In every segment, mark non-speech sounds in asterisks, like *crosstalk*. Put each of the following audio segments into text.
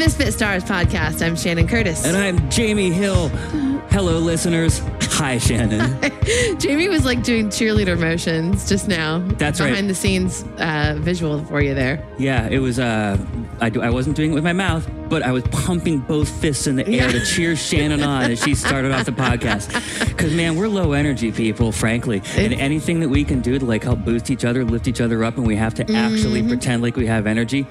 Misfit Stars podcast. I'm Shannon Curtis. And I'm Jamie Hill. Hello, listeners. Hi, Shannon. *laughs* Jamie was like doing cheerleader motions just now. That's right. Behind the scenes uh, visual for you there. Yeah, it was. Uh, I, do, I wasn't doing it with my mouth, but I was pumping both fists in the air Yeah. to cheer Shannon on as she started off the *laughs* podcast. Because man, we're low energy people, frankly, and anything that we can do to like help boost each other, lift each other up, and we have to actually pretend like we have energy,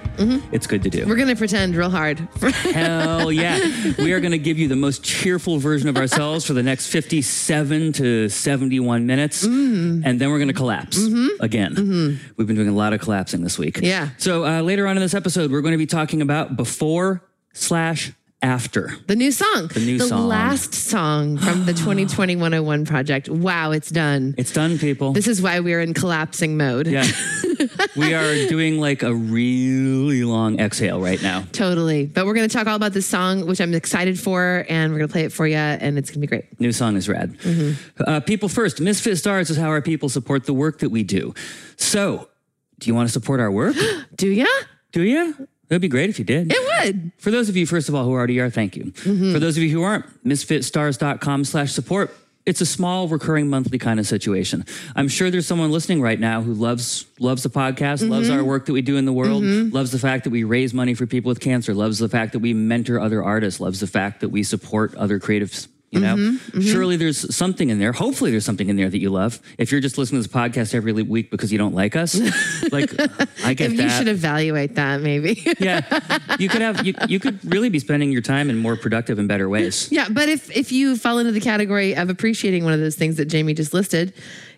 it's good to do. We're going to pretend real hard. *laughs* Hell yeah. We are going to give you the most cheerful version of ourselves for the next 57 to 71 minutes. Mm. And then we're going to collapse again. We've been doing a lot of collapsing this week. Mm-hmm. Yeah. So uh, later on in this episode, we're going to be talking about before slash after. the new song. The new song. The last song from the *gasps* 2020 101 project. Wow, it's done. It's done, people. This is why we're in collapsing mode. yeah. *laughs* we are doing like a really long exhale right now. Totally. But we're going to talk all about this song, which I'm excited for, and we're going to play it for you, and it's going to be great. New song is rad. Mm-hmm. Uh, people first. Misfit Stars is how our people support the work that we do. So, do you want to support our work? *gasps* Do ya? do you? That'd be great if you did. It would. For those of you, first of all, who already are, thank you. Mm-hmm. For those of you who aren't, misfitstars.com slash support. It's a small recurring monthly kind of situation. I'm sure there's someone listening right now who loves loves the podcast, Mm-hmm. loves our work that we do in the world, loves the fact that we raise money for people with cancer, loves the fact that we mentor other artists, loves the fact that we support other creatives. You know, Mm-hmm. surely there's something in there. Hopefully, there's something in there that you love. If you're just listening to this podcast every week because you don't like us, *laughs* like I get that you should evaluate that, maybe. *laughs* yeah, you could have you, you could really be spending your time in more productive and better ways. Yeah, but if if you fall into the category of appreciating one of those things that Jamie just listed,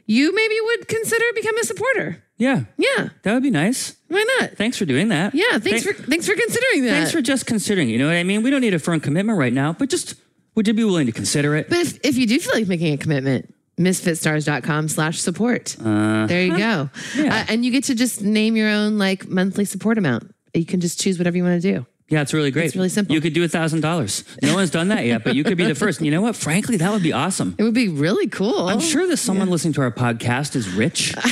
you maybe would consider becoming a supporter. Yeah, Yeah, that would be nice. why not? Thanks for doing that. Yeah, thanks Thank- for thanks for considering that. thanks for just considering. You know what I mean? We don't need a firm commitment right now, but just would you be willing to consider it? but if, if you do feel like making a commitment, misfitstars.com slash support. there you go. Yeah. Uh, and you get to just name your own like monthly support amount. You can just choose whatever you want to do. yeah, it's really great. It's really simple. You could do a thousand dollars. No one's done that yet, but you could be the first. And you know what? Frankly, that would be awesome. It would be really cool. I'm sure that someone listening to our podcast is rich. *laughs*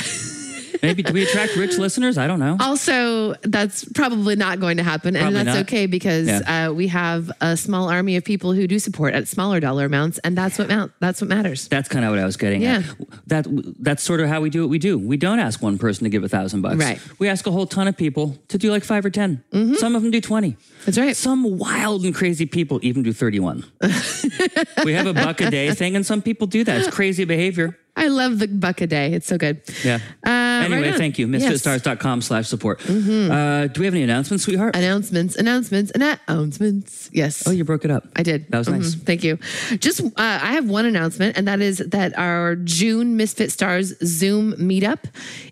Maybe do we attract rich listeners? I don't know. Also, that's probably not going to happen, and Probably that's not. okay because Yeah. uh, we have a small army of people who do support at smaller dollar amounts, and that's what mount, that's what matters. That's kind of what I was getting Yeah. at. That that's sort of how we do what we do. We don't ask one person to give a thousand bucks. Right. We ask a whole ton of people to do like five or 10 Some of them do twenty. That's right. Some wild and crazy people even do thirty-one. *laughs* we have a buck a day thing, and some people do that. It's crazy behavior. I love the buck a day; it's so good. Yeah. Uh, anyway, right thank you. Yes. Mm-hmm. Misfitstars.com slash support. Uh, do we have any announcements, sweetheart? Announcements, announcements, announcements. Yes. oh, you broke it up. I did. That was nice. Mhm. Thank you. Just, uh, I have one announcement, and that is that our June Misfit Stars Zoom meetup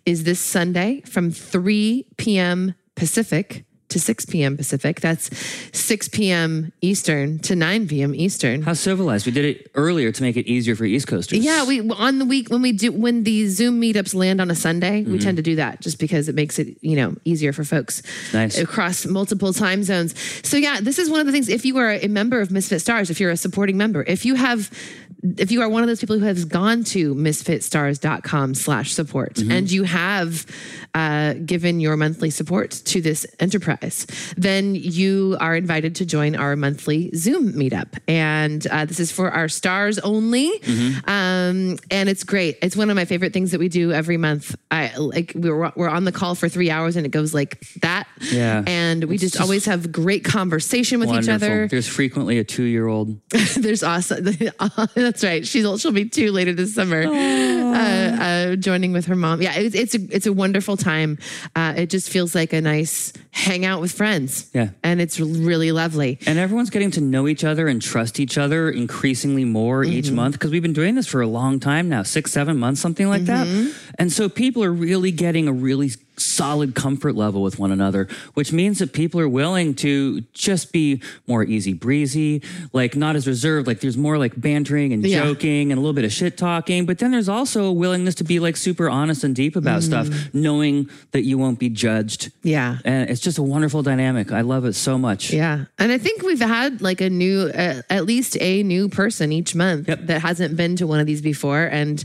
is this Sunday from 3 p.m. Pacific to 6 p.m. Pacific. That's 6 p.m. Eastern to 9 p.m. Eastern. How civilized. We did it earlier to make it easier for East Coasters. Yeah, we on the week when we do when the Zoom meetups land on a Sunday, Mm-hmm. we tend to do that just because it makes it you know easier for folks Nice. across multiple time zones. So yeah, this is one of the things. If you are a member of Misfit Stars, if you're a supporting member, if you have, if you are one of those people who has gone to misfitstars.com slash support Mm-hmm. and you have uh, given your monthly support to this enterprise, then you are invited to join our monthly Zoom meetup. And uh, this is for our stars only. Mm-hmm. Um, and it's great. It's one of my favorite things that we do every month. I like we're, we're on the call for three hours and it goes like that. Yeah. And we just, just always have great conversation with Wonderful. each other. There's frequently a two-year-old. *laughs* There's awesome. *laughs* That's right. She's she'll be two later this summer, uh, uh, joining with her mom. Yeah, it's it's a it's a wonderful time. Uh, it just feels like a nice hangout with friends. Yeah. and it's really lovely. And everyone's getting to know each other and trust each other increasingly more Mm-hmm. each month because we've been doing this for a long time now six, seven months, something like Mm-hmm. that. And so people are really getting a really solid comfort level with one another, which means that people are willing to just be more easy breezy, like not as reserved. Like there's more like bantering and Yeah. joking and a little bit of shit talking. But then there's also a willingness to be like super honest and deep about stuff, knowing that you won't be judged. Yeah. And it's just a wonderful dynamic. I love it so much. Yeah. And I think we've had like a new, uh, at least a new person each month Yep. that hasn't been to one of these before. And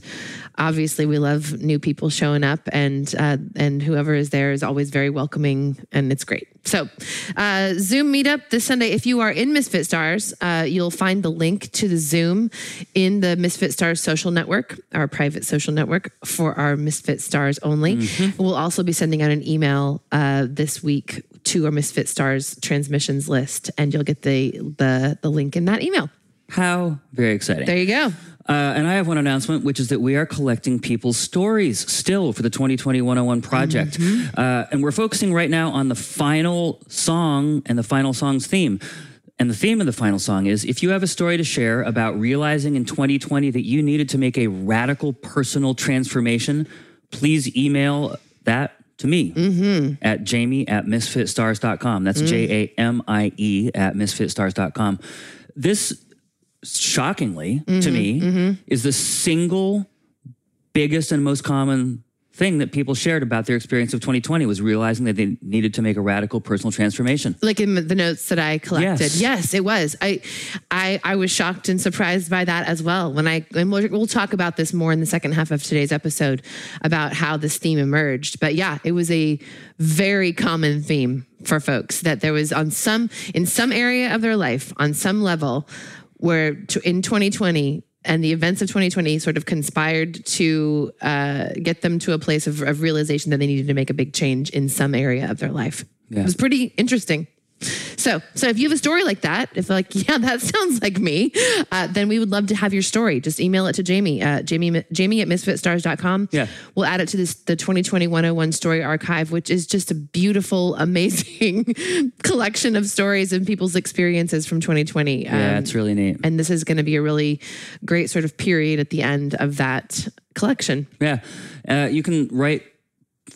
obviously we love new people showing up and uh, and whoever is there is always very welcoming and it's great. So uh, zoom meetup this sunday. If you are in misfit stars uh, you'll find the link to the zoom in the misfit stars social network our private social network for our misfit stars only. We'll also be sending out an email uh, this week to our misfit stars transmissions list and you'll get the the, the link in that email. How? Very exciting. there you go Uh, and I have one announcement, which is that we are collecting people's stories still for the 2020 101 project. Uh, and we're focusing right now on the final song and the final song's theme. And the theme of the final song is if you have a story to share about realizing in 2020 that you needed to make a radical personal transformation, please email that to me at jamie at misfitstars.com. That's J A M I E at misfitstars.com. This shockingly to mm-hmm, me mm-hmm. is the single biggest and most common thing that people shared about their experience of 2020 was realizing that they needed to make a radical personal transformation. like in the notes that I collected. Yes. Yes, it was. I, I, I was shocked and surprised by that as well. When I, and we'll, we'll talk about this more in the second half of today's episode about how this theme emerged. But yeah, it was a very common theme for folks that there was on some, in some area of their life, on some level, where t- in 2020 and the events of 2020 sort of conspired to uh, get them to a place of, of realization that they needed to make a big change in some area of their life. Yeah. It was pretty interesting. So, so if you have a story like that, if like, *laughs* yeah, that sounds like me, uh, then we would love to have your story. Just email it to Jamie, uh, Jamie, Jamie at misfitstars.com. Yeah. We'll add it to this, the 2020 101 story archive, which is just a beautiful, *laughs* amazing collection of stories and people's experiences from 2020. Yeah, Um, it's really neat. and this is going to be a really great sort of period at the end of that collection. Yeah. Uh, you can write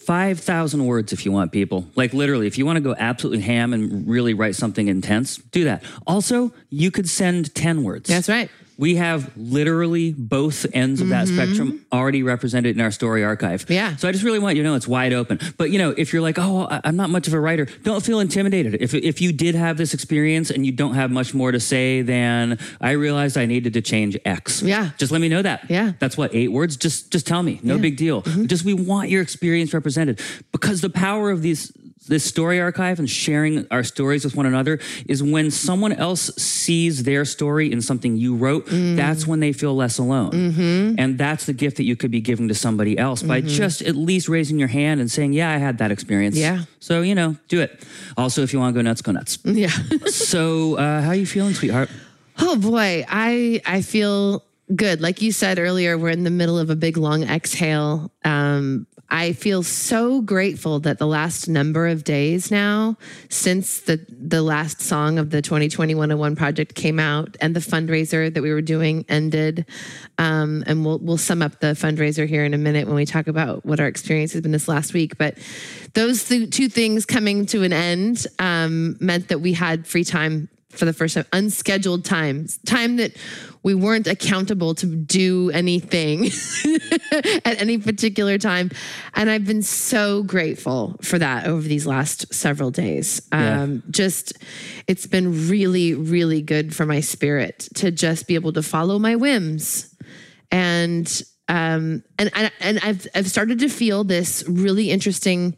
5,000 words if you want, people. Like literally, if you want to go absolutely ham and really write something intense, do that. Also, you could send 10 words. That's right. We have literally both ends of that spectrum already represented in our story archive. Mm-hmm. Yeah. So I just really want you to know it's wide open. But you know, if you're like, oh, I'm not much of a writer, don't feel intimidated. If if you did have this experience and you don't have much more to say than I realized I needed to change X. Yeah. Just let me know that. Yeah. That's what eight words. Just just tell me. No big deal. Just we want your experience represented because the power of these this story archive and sharing our stories with one another is when someone else sees their story in something you wrote, that's when they feel less alone. And that's the gift that you could be giving to somebody else by just at least raising your hand and saying, Yeah, I had that experience. Yeah. So, you know, do it. Also, if you want to go nuts, go nuts. *laughs* Yeah. so, uh, how are you feeling, sweetheart? Oh boy, I I feel good. Like you said earlier, we're in the middle of a big long exhale. Um, I feel so grateful that the last number of days now since the the last song of the 2020 101 project came out and the fundraiser that we were doing ended. Um, and we'll we'll sum up the fundraiser here in a minute when we talk about what our experience has been this last week. But those th- two things coming to an end um, meant that we had free time for the first time, unscheduled time, time that we weren't accountable to do anything *laughs* at any particular time. And I've been so grateful for that over these last several days. Yeah. Um, just, it's been really, really good for my spirit to just be able to follow my whims and um and and, and I've I've started to feel this really interesting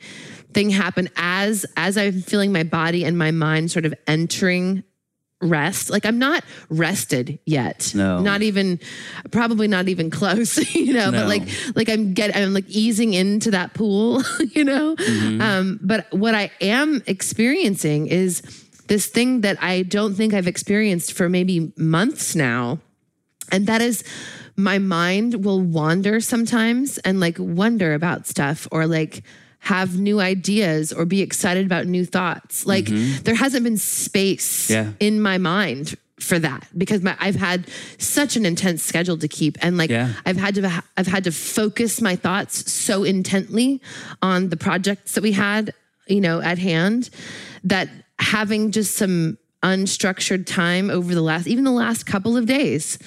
thing happen as as I'm feeling my body and my mind sort of entering rest like i'm not rested yet No. not even probably not even close *laughs* you know No. but like like i'm get i'm like easing into that pool *laughs* you know Mm-hmm. um but what i am experiencing is this thing that i don't think i've experienced for maybe months now and that is my mind will wander sometimes and like wonder about stuff or like have new ideas or be excited about new thoughts. Like mm-hmm. there hasn't been space Yeah. in my mind for that because my, I've had such an intense schedule to keep and like Yeah. I've had to I've had to focus my thoughts so intently on the projects that we had, you know, at hand that having just some unstructured time over the last even the last couple of days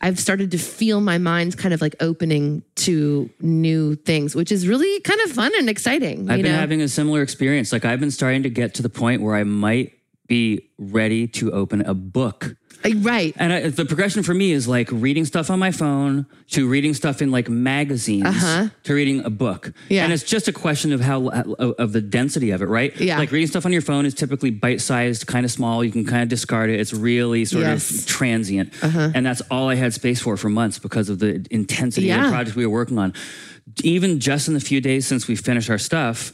I've started to feel my mind kind of like opening to new things, which is really kind of fun and exciting. I've been know? having a similar experience. Like I've been starting to get to the point where I might be ready to open a book right. And I, the progression for me is like reading stuff on my phone to reading stuff in like magazines to reading a book. Uh-huh. Yeah. And it's just a question of how of, the density of it, right? Yeah. Like reading stuff on your phone is typically bite-sized, kind of small. You can kind of discard it. It's really sort Yes. Uh-huh. of transient. And that's all I had space for for months because of the intensity of the project we were working on. Even just in the few days since we finished our stuff,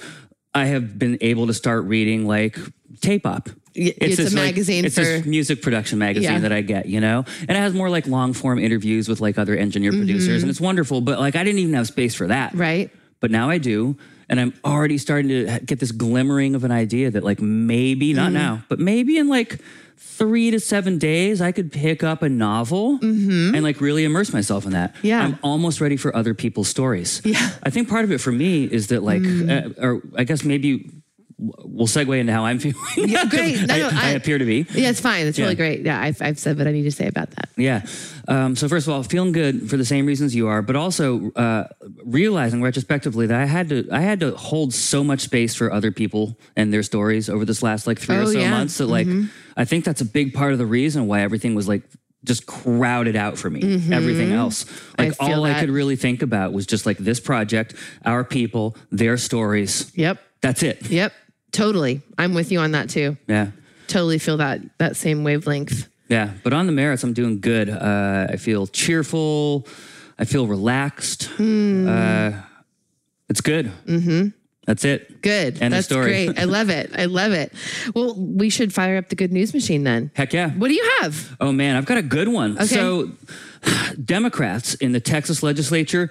I have been able to start reading like Tape Op. Y- it's a this, like- magazine it's this for- music production magazine Yeah. that I get, you know? And it has more like long form interviews with like other engineer producers and it's wonderful, but like I didn't even have space for that. Mm-hmm. Right. But now I do. And I'm already starting to get this glimmering of an idea that like maybe, not Mm-hmm. now, but maybe in like three to seven days, I could pick up a novel and like really immerse myself in that. Mm-hmm. Yeah. I'm almost ready for other people's stories. Yeah. Mm. I think part of it for me is that like, uh, or I guess maybe we'll segue into how I'm *laughs* feeling. Yeah, great. *laughs* No, I, no, I I- appear to be. Yeah, it's fine. It's really great. Yeah, I've, I've said what I need to say about that. Yeah. Um, so first of all, feeling good for the same reasons you are, but also uh, realizing retrospectively that I had to I had to hold so much space for other people and their stories over this last like three or Oh, so yeah. months that like I think that's a big part of the reason why everything was like just crowded out for me. Everything else, Mm-hmm. I like feel all I could really think about was just like this project, our people, their stories. Yep. That's it. Yep. Totally. I'm with you on that too. Yeah. Totally feel that that same wavelength. Yeah, but on the merits, I'm doing good. Uh, I feel cheerful. I feel relaxed. Hmm. Uh, it's good. Mm-hmm. That's it. Good. End That's story. great. I love it. I love it. Well, we should fire up the good news machine then. Heck yeah. What do you have? Oh man, I've got a good one. Okay. So, *sighs* Democrats in the Texas legislature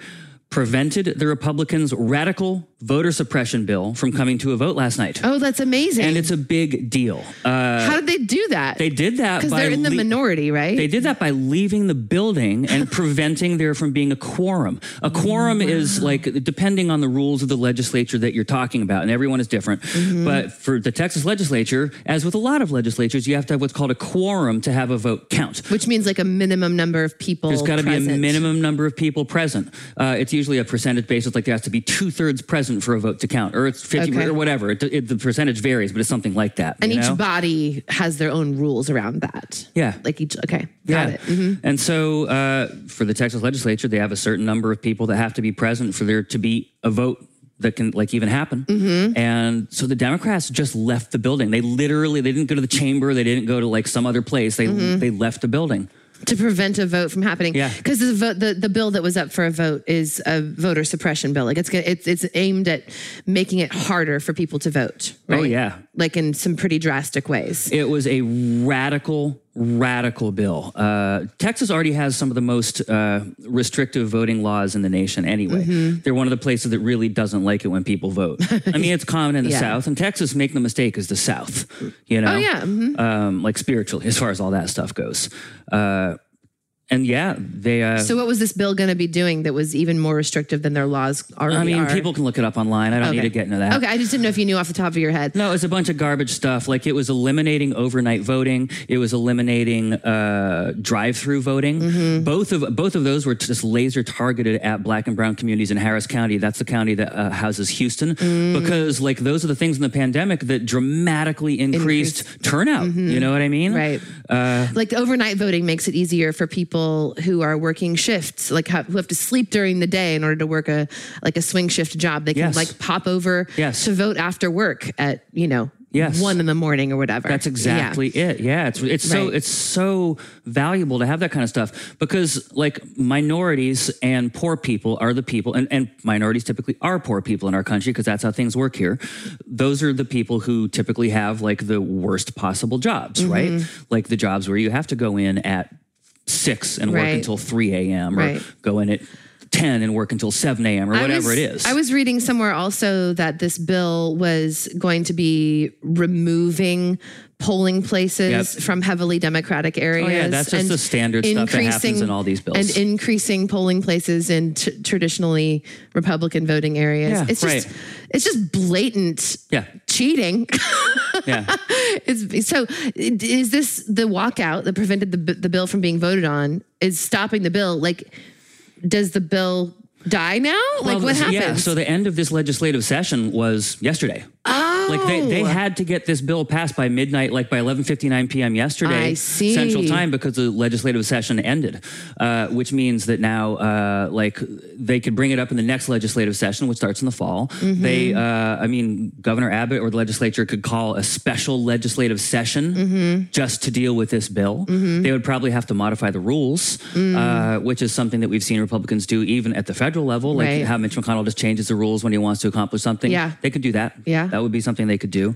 prevented the Republicans' radical voter suppression bill from coming to a vote last night. Oh, that's amazing. And it's a big deal. Uh, How did they do that? they did that because they're in the le- minority, right? They did that by leaving the building and *laughs* preventing there from being a quorum. A quorum is like depending on the rules of the legislature that you're talking about, and everyone is different. Mm-hmm. But for the Texas legislature, as with a lot of legislatures, you have to have what's called a quorum to have a vote count. Which means like a minimum number of people. There's got to be a minimum number of people present. Uh, it's usually a percentage basis, like there has to be two thirds present for a vote to count, or it's 50 Okay. or whatever. It, it, the percentage varies, but it's something like that. And each know? body has their own rules around that. Yeah. Like each. Okay. Got it. Mhm. And so uh, for the Texas legislature, they have a certain number of people that have to be present for there to be a vote that can like even happen. Mm-hmm. And so the Democrats just left the building. They literally they didn't go to the chamber. They didn't go to like some other place. They Mm-hmm. they left the building. To prevent a vote from happening. Yeah. Because the vote, the, the bill that was up for a vote is a voter suppression bill. Like it's it's it's aimed at making it harder for people to vote. Oh, right? Oh yeah. Like in some pretty drastic ways. It was a radical, radical bill. Uh, Texas already has some of the most uh, restrictive voting laws in the nation anyway. Mm-hmm. They're one of the places that really doesn't like it when people vote. I mean, it's common in the Yeah. South, and Texas, make the mistake, is the South, you know? Oh yeah. mhm. um, like spiritually, as far as all that stuff goes. Uh, and yeah, they. Uh, So what was this bill going to be doing that was even more restrictive than their laws already I mean, are? people can look it up online. I don't need to get into that. Okay, I just didn't know if you knew off the top of your head. No, it was a bunch of garbage stuff. Like it was eliminating overnight voting. It was eliminating uh, drive-through voting. Mm-hmm. Both of both of those were just laser targeted at Black and Brown communities in Harris County. That's the county that uh, houses Houston, Mm. because like those are the things in the pandemic that dramatically increased, turnout. You know what I mean? Mm-hmm. Right. like overnight voting makes it easier for people who are working shifts, like ha- who have to sleep during the day in order to work a like a swing shift job. They can Yes. like pop over Yes. to vote after work at you know Yes. one in the morning or whatever. That's exactly it. Yeah, it's it's so it's so valuable to have that kind of stuff because like minorities and poor people are the people and, and minorities typically are poor people in our country because that's how things work here. Those are the people who typically have like the worst possible jobs, Mm-hmm. right? Like the jobs where you have to go in at six and work until three a.m. or Right. go in at ten and work until seven a.m. or whatever was- it is. I was reading somewhere also that this bill was going to be removing polling places Yep. from heavily Democratic areas. Oh, yeah, that's just and the standard stuff that happens increasing- in all these bills. And increasing polling places in t- traditionally Republican voting areas. Yeah, it's just right. it's just blatant yeah, cheating. *laughs* yeah. it's, so is this the walkout that prevented the the bill from being voted on? Is stopping the bill like? Does the bill die now? like what happened? Yeah. So the end of this legislative session was yesterday. oh, Like they, they had to get this bill passed by midnight, like by 11:59 p.m. yesterday. Central Time, because the legislative session ended, uh, which means that now, uh, like, they could bring it up in the next legislative session, which starts in the fall. Mm-hmm. They, uh, I mean, Governor Abbott or the legislature could call a special legislative session Mm-hmm. just to deal with this bill. They would probably have to modify the rules, uh, which is something that we've seen Republicans do even at the federal level, like Right. how Mitch McConnell just changes the rules when he wants to accomplish something. Yeah. They could do that. Yeah. That would be something they could do.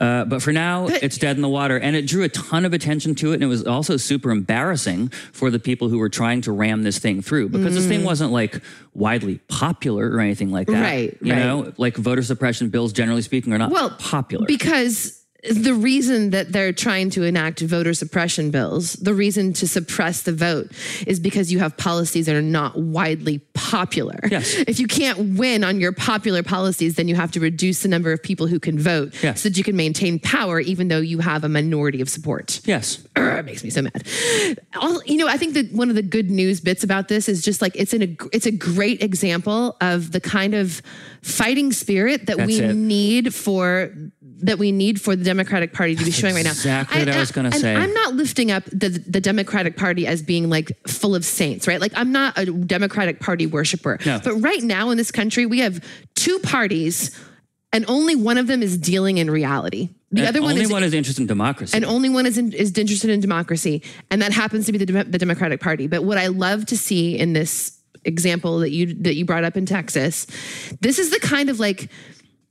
Uh, but for now, it's dead in the water. And it drew a ton of attention to it. And it was also super embarrassing for the people who were trying to ram this thing through because this thing wasn't like widely popular or anything like that. Mm. Right, You right. know, like voter suppression bills, generally speaking, are not well popular. because the reason that they're trying to enact voter suppression bills the reason to suppress the vote is because you have policies that are not widely popular Yes. if you can't win on your popular policies then you have to reduce the number of people who can vote Yes. so that you can maintain power even though you have a minority of support yes. Urgh, *clears throat* it makes me so mad. All, you know, I think that one of the good news bits about this is just like it's an it's a great example of the kind of fighting spirit that That's we it. need for that we need for the Democratic Party to be showing right now. exactly what I was uh, gonna say. I'm not lifting up the the Democratic Party as being like full of saints, right? Like I'm not a Democratic Party worshiper. No. But right now in this country, we have two parties, and only one of them is dealing in reality. The And other one only is one is interested in democracy. and only one is in, is interested in democracy, and that happens to be the, the Democratic Party. But what I love to see in this example that you that you brought up in Texas, this is the kind of like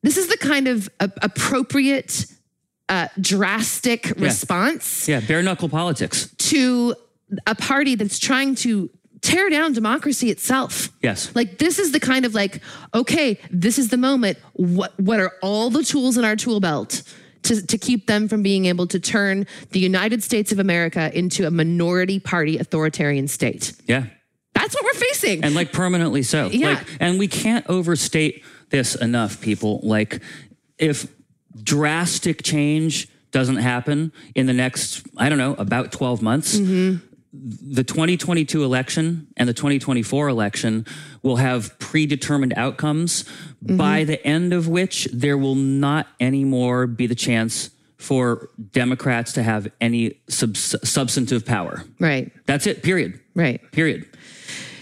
this is the kind of appropriate, uh, drastic response yeah, bare knuckle politics. to a party that's trying to tear down democracy itself. Yes. Like this is the kind of like, okay, this is the moment. What what are all the tools in our tool belt to, to keep them from being able to turn the United States of America into a minority party authoritarian state? Yeah. That's what we're facing. and like permanently so. Yeah. Like, and we can't overstate this enough, people. Like, if drastic change doesn't happen in the next, I don't know, about 12 months, Mm-hmm. the 2022 election and the 2024 election will have predetermined outcomes Mm-hmm. by the end of which there will not anymore be the chance for Democrats to have any subs- substantive power. right, That's it, period. right. Period.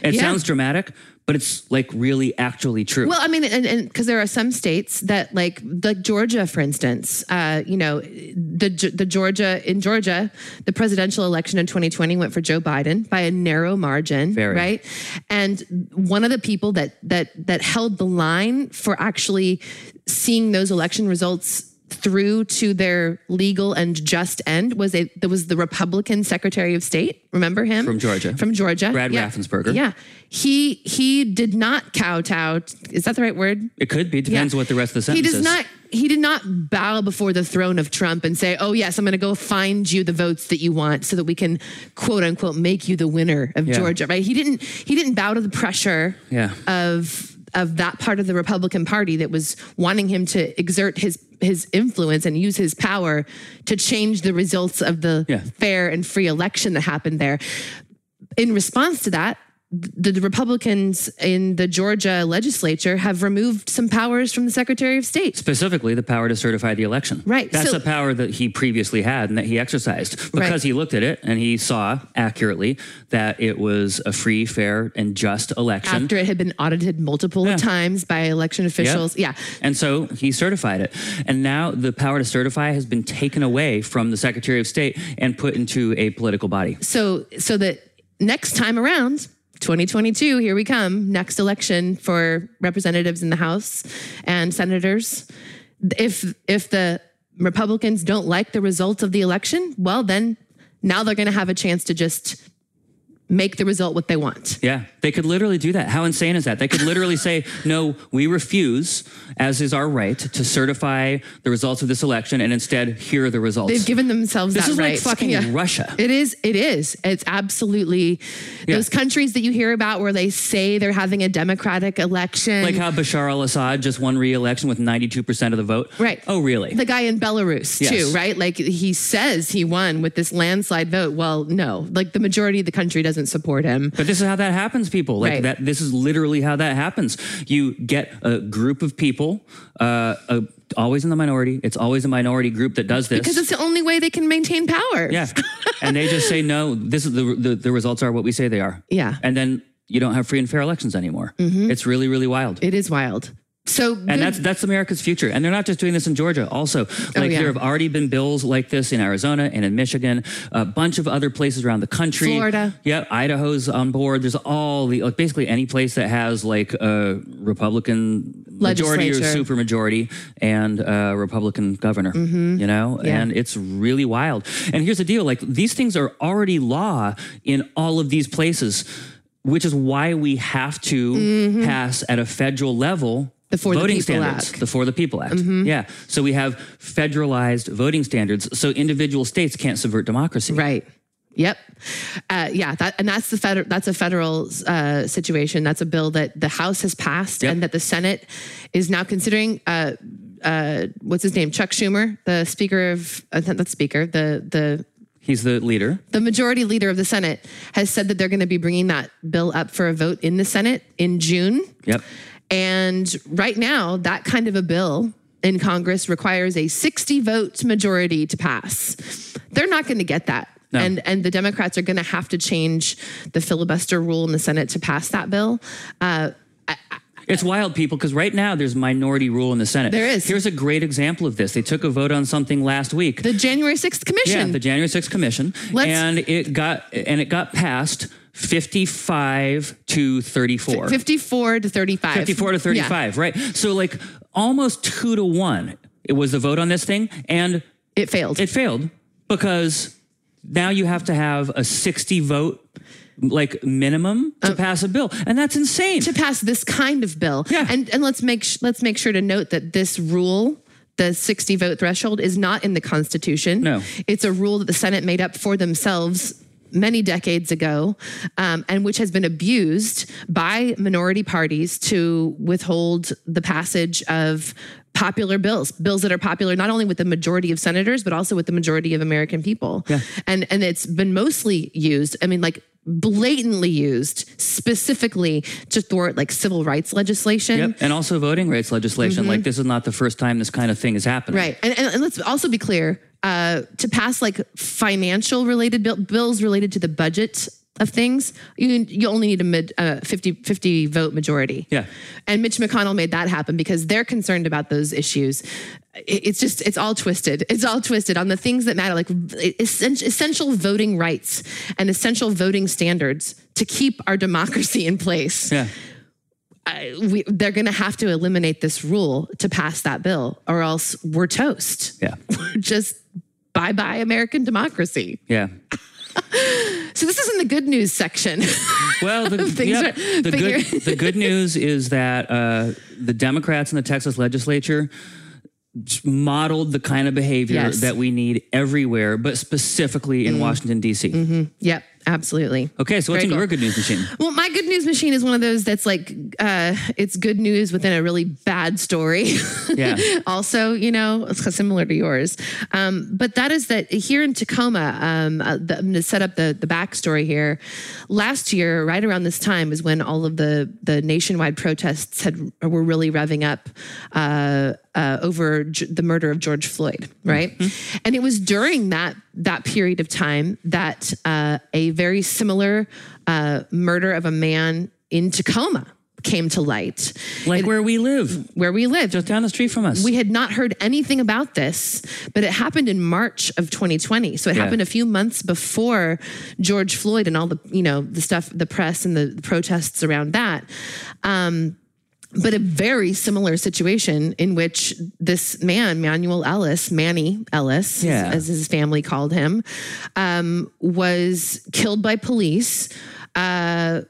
It Yeah. sounds dramatic, but it's like really actually true. Well, I mean, and because there are some states that, like, like Georgia, for instance, uh, you know, the the Georgia in Georgia, the presidential election in 2020 went for Joe Biden by a narrow margin, Very. right? And one of the people that that that held the line for actually seeing those election results through to their legal and just end was a there was the Republican Secretary of State. Remember him From Georgia. From Georgia, Brad yeah. Raffensperger. Yeah, he he did not kowtow. Is that the right word? it could be. Depends Yeah. what the rest of the sentence. Is. He does is. not. He did not bow before the throne of Trump and say, "Oh yes, I'm going to go find you the votes that you want, so that we can quote unquote make you the winner of Yeah. Georgia." Right? He didn't. He didn't bow to the pressure Yeah. of of that part of the Republican Party that was wanting him to exert his his influence and use his power to change the results of the Yeah. fair and free election that happened there. In response to that, the, the Republicans in the Georgia legislature have removed some powers from the Secretary of State. Specifically, the power to certify the election. Right, That's so- a power that he previously had and that he exercised because Right. he looked at it and he saw accurately that it was a free, fair, and just election. After it had been audited multiple Yeah. times by election officials. Yeah. And so he certified it. And now the power to certify has been taken away from the Secretary of State and put into a political body. So so that next time around, 2022, here we come, next election for representatives in the House and senators. If if the Republicans don't like the results of the election, well then now they're going to have a chance to just make the result what they want. Yeah, they could literally do that. How insane is that? They could literally say, no, we refuse, as is our right, to certify the results of this election, and instead, here are the results. They've given themselves this that is right. like fucking Yeah. Russia. It is. It is. It's absolutely Yeah. those countries that you hear about where they say they're having a democratic election. Like how Bashar al Assad just won re election with 92% of the vote. Right. Oh, really? the guy in Belarus Yes. too, right? Like he says he won with this landslide vote. Well, no, like the majority of the country doesn't doesn't support him. But this is how that happens, people. Like Right. that. This is literally how that happens. You get a group of people, uh, uh, always in the minority. It's always a minority group that does this. Because it's the only way they can maintain power. yeah, and they just say no. This is the, the the results are what we say they are. Yeah. and then you don't have free and fair elections anymore. It's really really wild. It is wild. So and that's that's America's future. And they're not just doing this in Georgia. Also, like Oh, yeah. there have already been bills like this in Arizona and in Michigan, a bunch of other places around the country. Florida. Yeah, Idaho's on board. There's all the like basically any place that has like a Republican majority or super majority and a Republican governor. You know, Mm-hmm. Yeah. and it's really wild. And here's the deal: like these things are already law in all of these places. Which is why we have to pass at a federal level Mm-hmm. The For the voting People standards, Act. Mm-hmm. the For the People Act. Yeah. So we have federalized voting standards. So individual states can't subvert democracy. Right. Yep. Uh, yeah. That and that's the federal. That's a federal uh, situation. That's a bill that the House has passed Yep. and that the Senate is now considering. Uh, uh, what's his name? Chuck Schumer, the Speaker of uh, not Speaker, the the He's the leader. the majority leader of the Senate has said that they're going to be bringing that bill up for a vote in the Senate in June. Yep. And right now, that kind of a bill in Congress requires a 60 vote majority to pass. They're not going to get that. No. And, and the Democrats are going to have to change the filibuster rule in the Senate to pass that bill. Uh, It's wild, people, because right now there's minority rule in the Senate. There is. Here's a great example of this. They took a vote on something last week. the January 6th Commission. yeah, the January 6th Commission, Let's- and it got and it got passed 55 to 34. 54 to 35. 54 to 35, right? So like almost 2 to 1 it was the vote on this thing and it failed. it failed because now you have to have a 60 vote like minimum to pass a bill and that's insane. to pass this kind of bill. Yeah. And and let's make sh- let's make sure to note that this rule the 60 vote threshold is not in the Constitution. No. It's a rule that the Senate made up for themselves many decades ago, um, and which has been abused by minority parties to withhold the passage of popular bills, bills that are popular not only with the majority of senators, but also with the majority of American people. Yeah. And and it's been mostly used, I mean, like blatantly used specifically to thwart like civil rights legislation. Yep. And also voting rights legislation. Like this is not the first time this kind of thing is happening. Right. And, and, and let's also be clear uh, to pass like financial related bill, bills related to the budget of things, you, you only need a mid, uh, 50, 50 vote majority. Yeah. And Mitch McConnell made that happen because they're concerned about those issues. It- It's just, it's all twisted. It's all twisted on the things that matter, like essential voting rights and essential voting standards to keep our democracy in place. Yeah. I- we, they're going to have to eliminate this rule to pass that bill, or else we're toast. Yeah. *laughs* We're just bye bye American democracy. Yeah. *laughs* So this isn't the good news section. Well, the, *laughs* yep, the good the good news is that uh, the Democrats in the Texas legislature modeled the kind of behavior Yes. that we need everywhere, but specifically in Washington D.C. yep, absolutely. Okay, so what's Very in cool. your good news machine? Well, my good news machine is one of those that's like uh, it's good news within a really bad story. *laughs* Yeah. also, you know, it's similar to yours. Um, but that is that here in Tacoma, um, uh, the, I'm going to set up the the backstory here. Last year, right around this time, is when all of the the nationwide protests had were really revving up. Uh, uh, over G- the murder of George Floyd, right? And it was during that that period of time that uh, a very similar uh, murder of a man in Tacoma came to light, Like where we live, where we lived. just down the street from us. We had not heard anything about this, but it happened in March of 2020. So it Yeah. happened a few months before George Floyd and all the, you know, the stuff, the press and the protests around that. Um, but a very similar situation in which this man, Manuel Ellis, Manny Ellis, Yeah. as his family called him, um, was killed by police. Uh,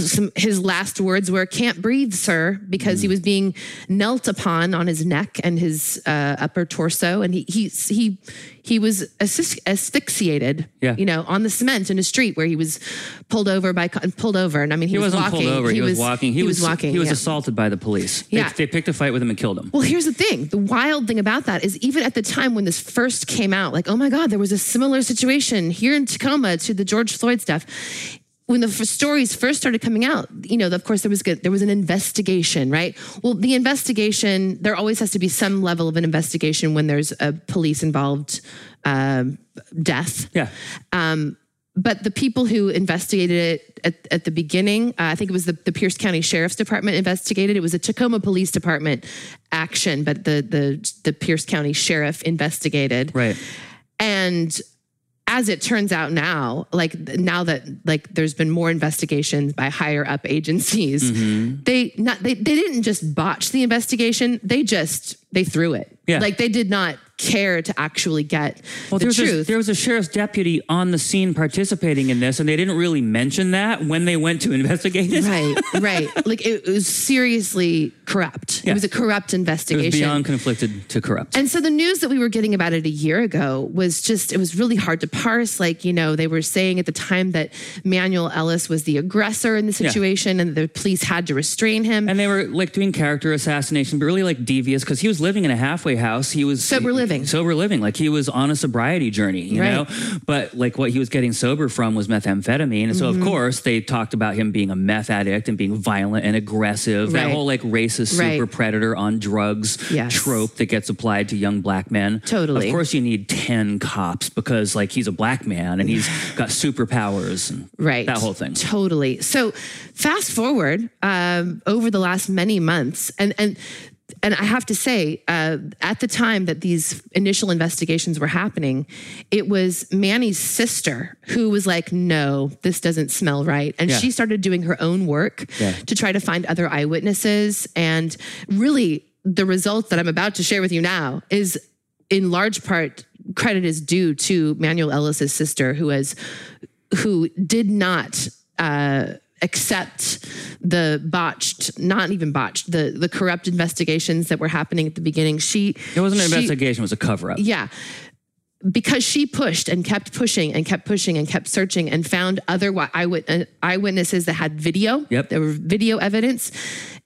some, his last words were "can't breathe, sir," because Mm. he was being knelt upon on his neck and his uh, upper torso, and he he he he was asphyx- asphyxiated, Yeah. you know, on the cement in a street where he was pulled over by pulled over, and I mean he, he was wasn't walking, pulled over. He, was, walking. He, was, walking. He was yeah. assaulted by the police. They- Yeah. They, picked a fight with him and killed him. Well, here's the thing. The wild thing about that is even at the time when this first came out, like, oh my God, there was a similar situation here in Tacoma to the George Floyd stuff. When the f- stories first started coming out, you know, of course there was good, there was an investigation, right? Well, the investigation there always has to be some level of an investigation when there's a police involved um, death. Yeah. But the people who investigated it at, at the beginning, uh, I think it was the, the Pierce County Sheriff's Department investigated. It was a Tacoma Police Department action, but the the the Pierce County Sheriff investigated. Right. And as it turns out now, like now that like there's been more investigations by higher up agencies, mm-hmm. they not they, they didn't just botch the investigation, they just they threw it. Yeah. Like they did not care to actually get Well, the there was, a, truth. there was a sheriff's deputy on the scene participating in this, and they didn't really mention that when they went to *laughs* investigate it. right, right. Like it, was seriously corrupt. It was a corrupt investigation. It was beyond conflicted to corrupt. And so the news that we were getting about it a year ago was just, it was really hard to parse. Like, you know, they were saying at the time that Manuel Ellis was the aggressor in the situation and the police had to restrain him. And they were like doing character assassination, but really like devious because he was living in a halfway house. He was Sober living. sober living. Like he was on a sobriety journey, you Right. know. But like what he was getting sober from was methamphetamine, and so Mm-hmm. of course they talked about him being a meth addict and being violent and aggressive. That whole like racist Right. super predator on drugs Yes. trope that gets applied to young black men. Totally. Of course, you need ten cops because like he's a black man and he's *sighs* got superpowers. And Right. That whole thing. Totally. So fast forward um, over the last many months, and and and I have to say, uh, at the time that these initial investigations were happening, it was Manny's sister who was like, "No, this doesn't smell right," and Yeah. she started doing her own work Yeah. to try to find other eyewitnesses. And really, the results that I'm about to share with you now is, in large part, credit is due to Manuel Ellis's sister, who has who did not uh, accept the botched, not even botched, the the corrupt investigations that were happening at the beginning. She It wasn't an she- investigation; it was a cover up. Yeah. Because she pushed and kept pushing and kept pushing and kept searching and found other wi- eyewit- eyewitnesses that had video. Yep. There were video evidence.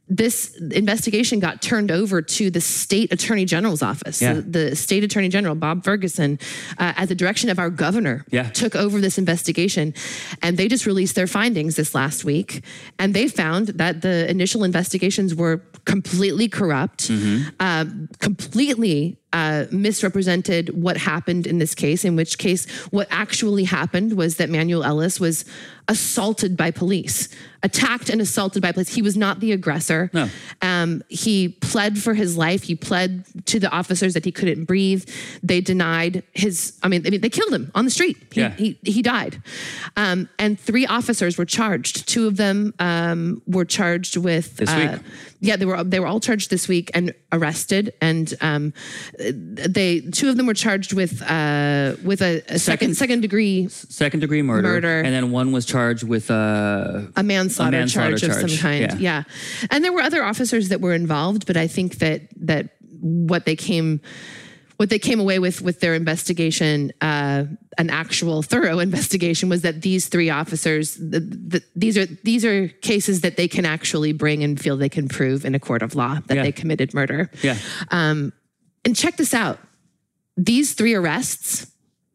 This investigation got turned over to the state attorney general's office. Yeah. So the state attorney general, Bob Ferguson, uh, at the direction of our governor, Yeah. took over this investigation. And they just released their findings this last week. And they found that the initial investigations were completely corrupt, uh, completely uh, misrepresented what happened in this case, in which case, what actually happened was that Manuel Ellis was assaulted by police, attacked and assaulted by police. He was not the aggressor. No. Um, he pled for his life. He pled to the officers that he couldn't breathe. They denied his, I mean, I mean they killed him on the street. He, Yeah. he, he died. Um, and three officers were charged. Two of them um, were charged with. This uh, week? Yeah, they were they were all charged this week and arrested, and um, they two of them were charged with uh, with a, a second Second- second degree second degree murder, Murder. and then one was charged with uh, a manslaughter, A manslaughter charge, of some kind. yeah. Yeah. and there were other officers that were involved, but I think that that what they came what they came away with with their investigation, uh, an actual thorough *laughs* investigation, was that these three officers, the, the, these are these are cases that they can actually bring and feel they can prove in a court of law that Yeah. they committed murder. yeah, And check this out: these three arrests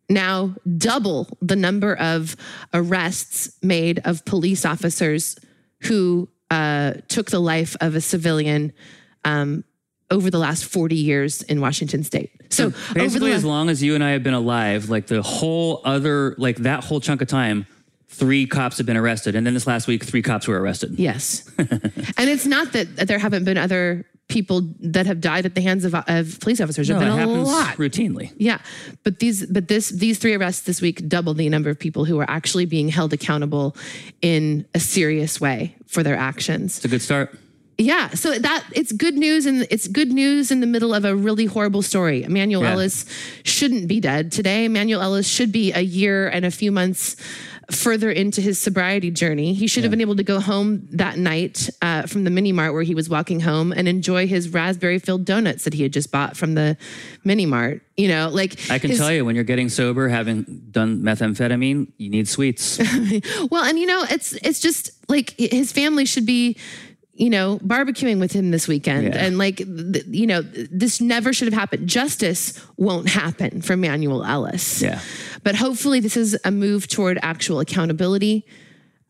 now double the number of arrests made of police officers who uh, took the life of a civilian um, over the last 40 years in Washington state. So over the basically, as long as you and I have been alive, like the whole other, like that whole chunk of time, three cops have been arrested, and then this last week, three cops were arrested. yes, *laughs* and it's not that there haven't been other people that have died at the hands of, of police officers. No, it been a happens lot. routinely. Yeah, but these but this these three arrests this week double the number of people who are actually being held accountable in a serious way for their actions. It's a good start. Yeah, so that it's good news and it's good news in the middle of a really horrible story. Emmanuel Yeah. Ellis shouldn't be dead today. Emmanuel Ellis should be a year and a few months further into his sobriety journey. He should have been able to go home that night uh, from the mini mart where he was walking home and enjoy his raspberry filled donuts that he had just bought from the mini mart. You know, like I can his- tell you, when you're getting sober, having done methamphetamine, you need sweets. *laughs* Well, and you know, it's it's just like his family should be, you know, barbecuing with him this weekend, Yeah. and like, th- you know, this never should have happened. Justice won't happen for Manuel Ellis. Yeah. but hopefully, this is a move toward actual accountability.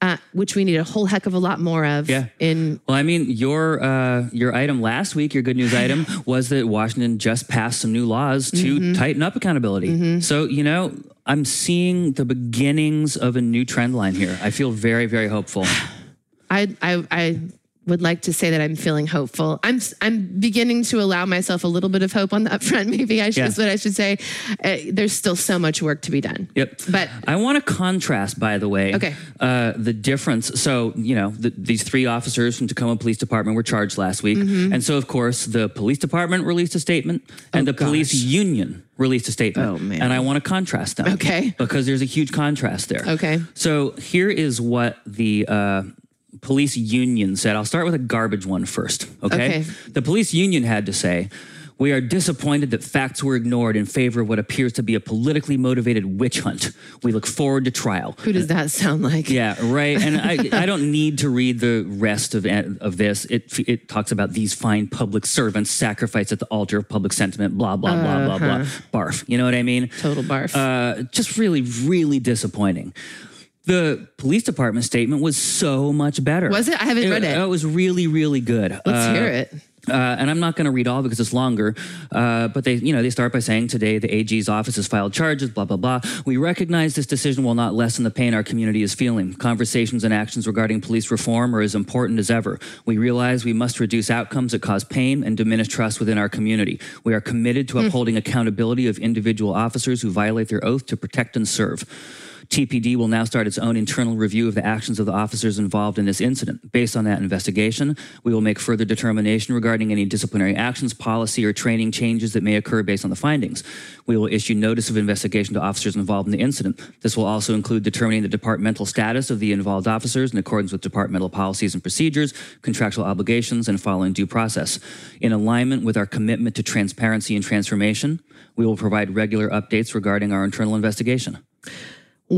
uh, which we need a whole heck of a lot more of. Yeah. In Well, I mean, your uh, your item last week, your good news *laughs* item, was that Washington just passed some new laws to Mm-hmm. tighten up accountability. So you know, I'm seeing the beginnings of a new trend line here. I feel very, very hopeful. *sighs* I I I would like to say that I'm feeling hopeful. I'm I'm beginning to allow myself a little bit of hope on that front. *laughs* Maybe I should, Yeah. is what I should say. Uh, there's still so much work to be done. Yep. But I want to contrast, by the way, Okay. uh, the difference. So, you know, the, these three officers from Tacoma Police Department were charged last week. Mm-hmm. And so, of course, the police department released a statement and the police union released a statement. Oh, man. And I want to contrast them. Okay. Because there's a huge contrast there. Okay. So, here is what the. Uh, Police union said, I'll start with a garbage one first. Okay? Okay. The police union had to say, we are disappointed that facts were ignored in favor of what appears to be a politically motivated witch hunt. We look forward to trial. who does that sound like? Yeah, right. And I, *laughs* I don't need to read the rest of of this. It it talks about these fine public servants sacrificed at the altar of public sentiment. Blah blah blah blah blah. Barf. You know what I mean? Total barf. Uh, just really really disappointing. The police department statement was so much better. Was it? I haven't read it. It was really really good. Let's Uh, hear it. uh, and I'm not going to read all because it's longer. Uh, but they, you know, they start by saying today the AG's office has filed charges. Blah blah blah. We recognize this decision will not lessen the pain our community is feeling. Conversations and actions regarding police reform are as important as ever. We realize we must reduce outcomes that cause pain and diminish trust within our community. We are committed to upholding accountability of individual officers who violate their oath to protect and serve. TPD will now start its own internal review of the actions of the officers involved in this incident. Based on that investigation, we will make further determination regarding any disciplinary actions, policy, or training changes that may occur based on the findings. We will issue notice of investigation to officers involved in the incident. This will also include determining the departmental status of the involved officers in accordance with departmental policies and procedures, contractual obligations, and following due process. In alignment with our commitment to transparency and transformation, we will provide regular updates regarding our internal investigation.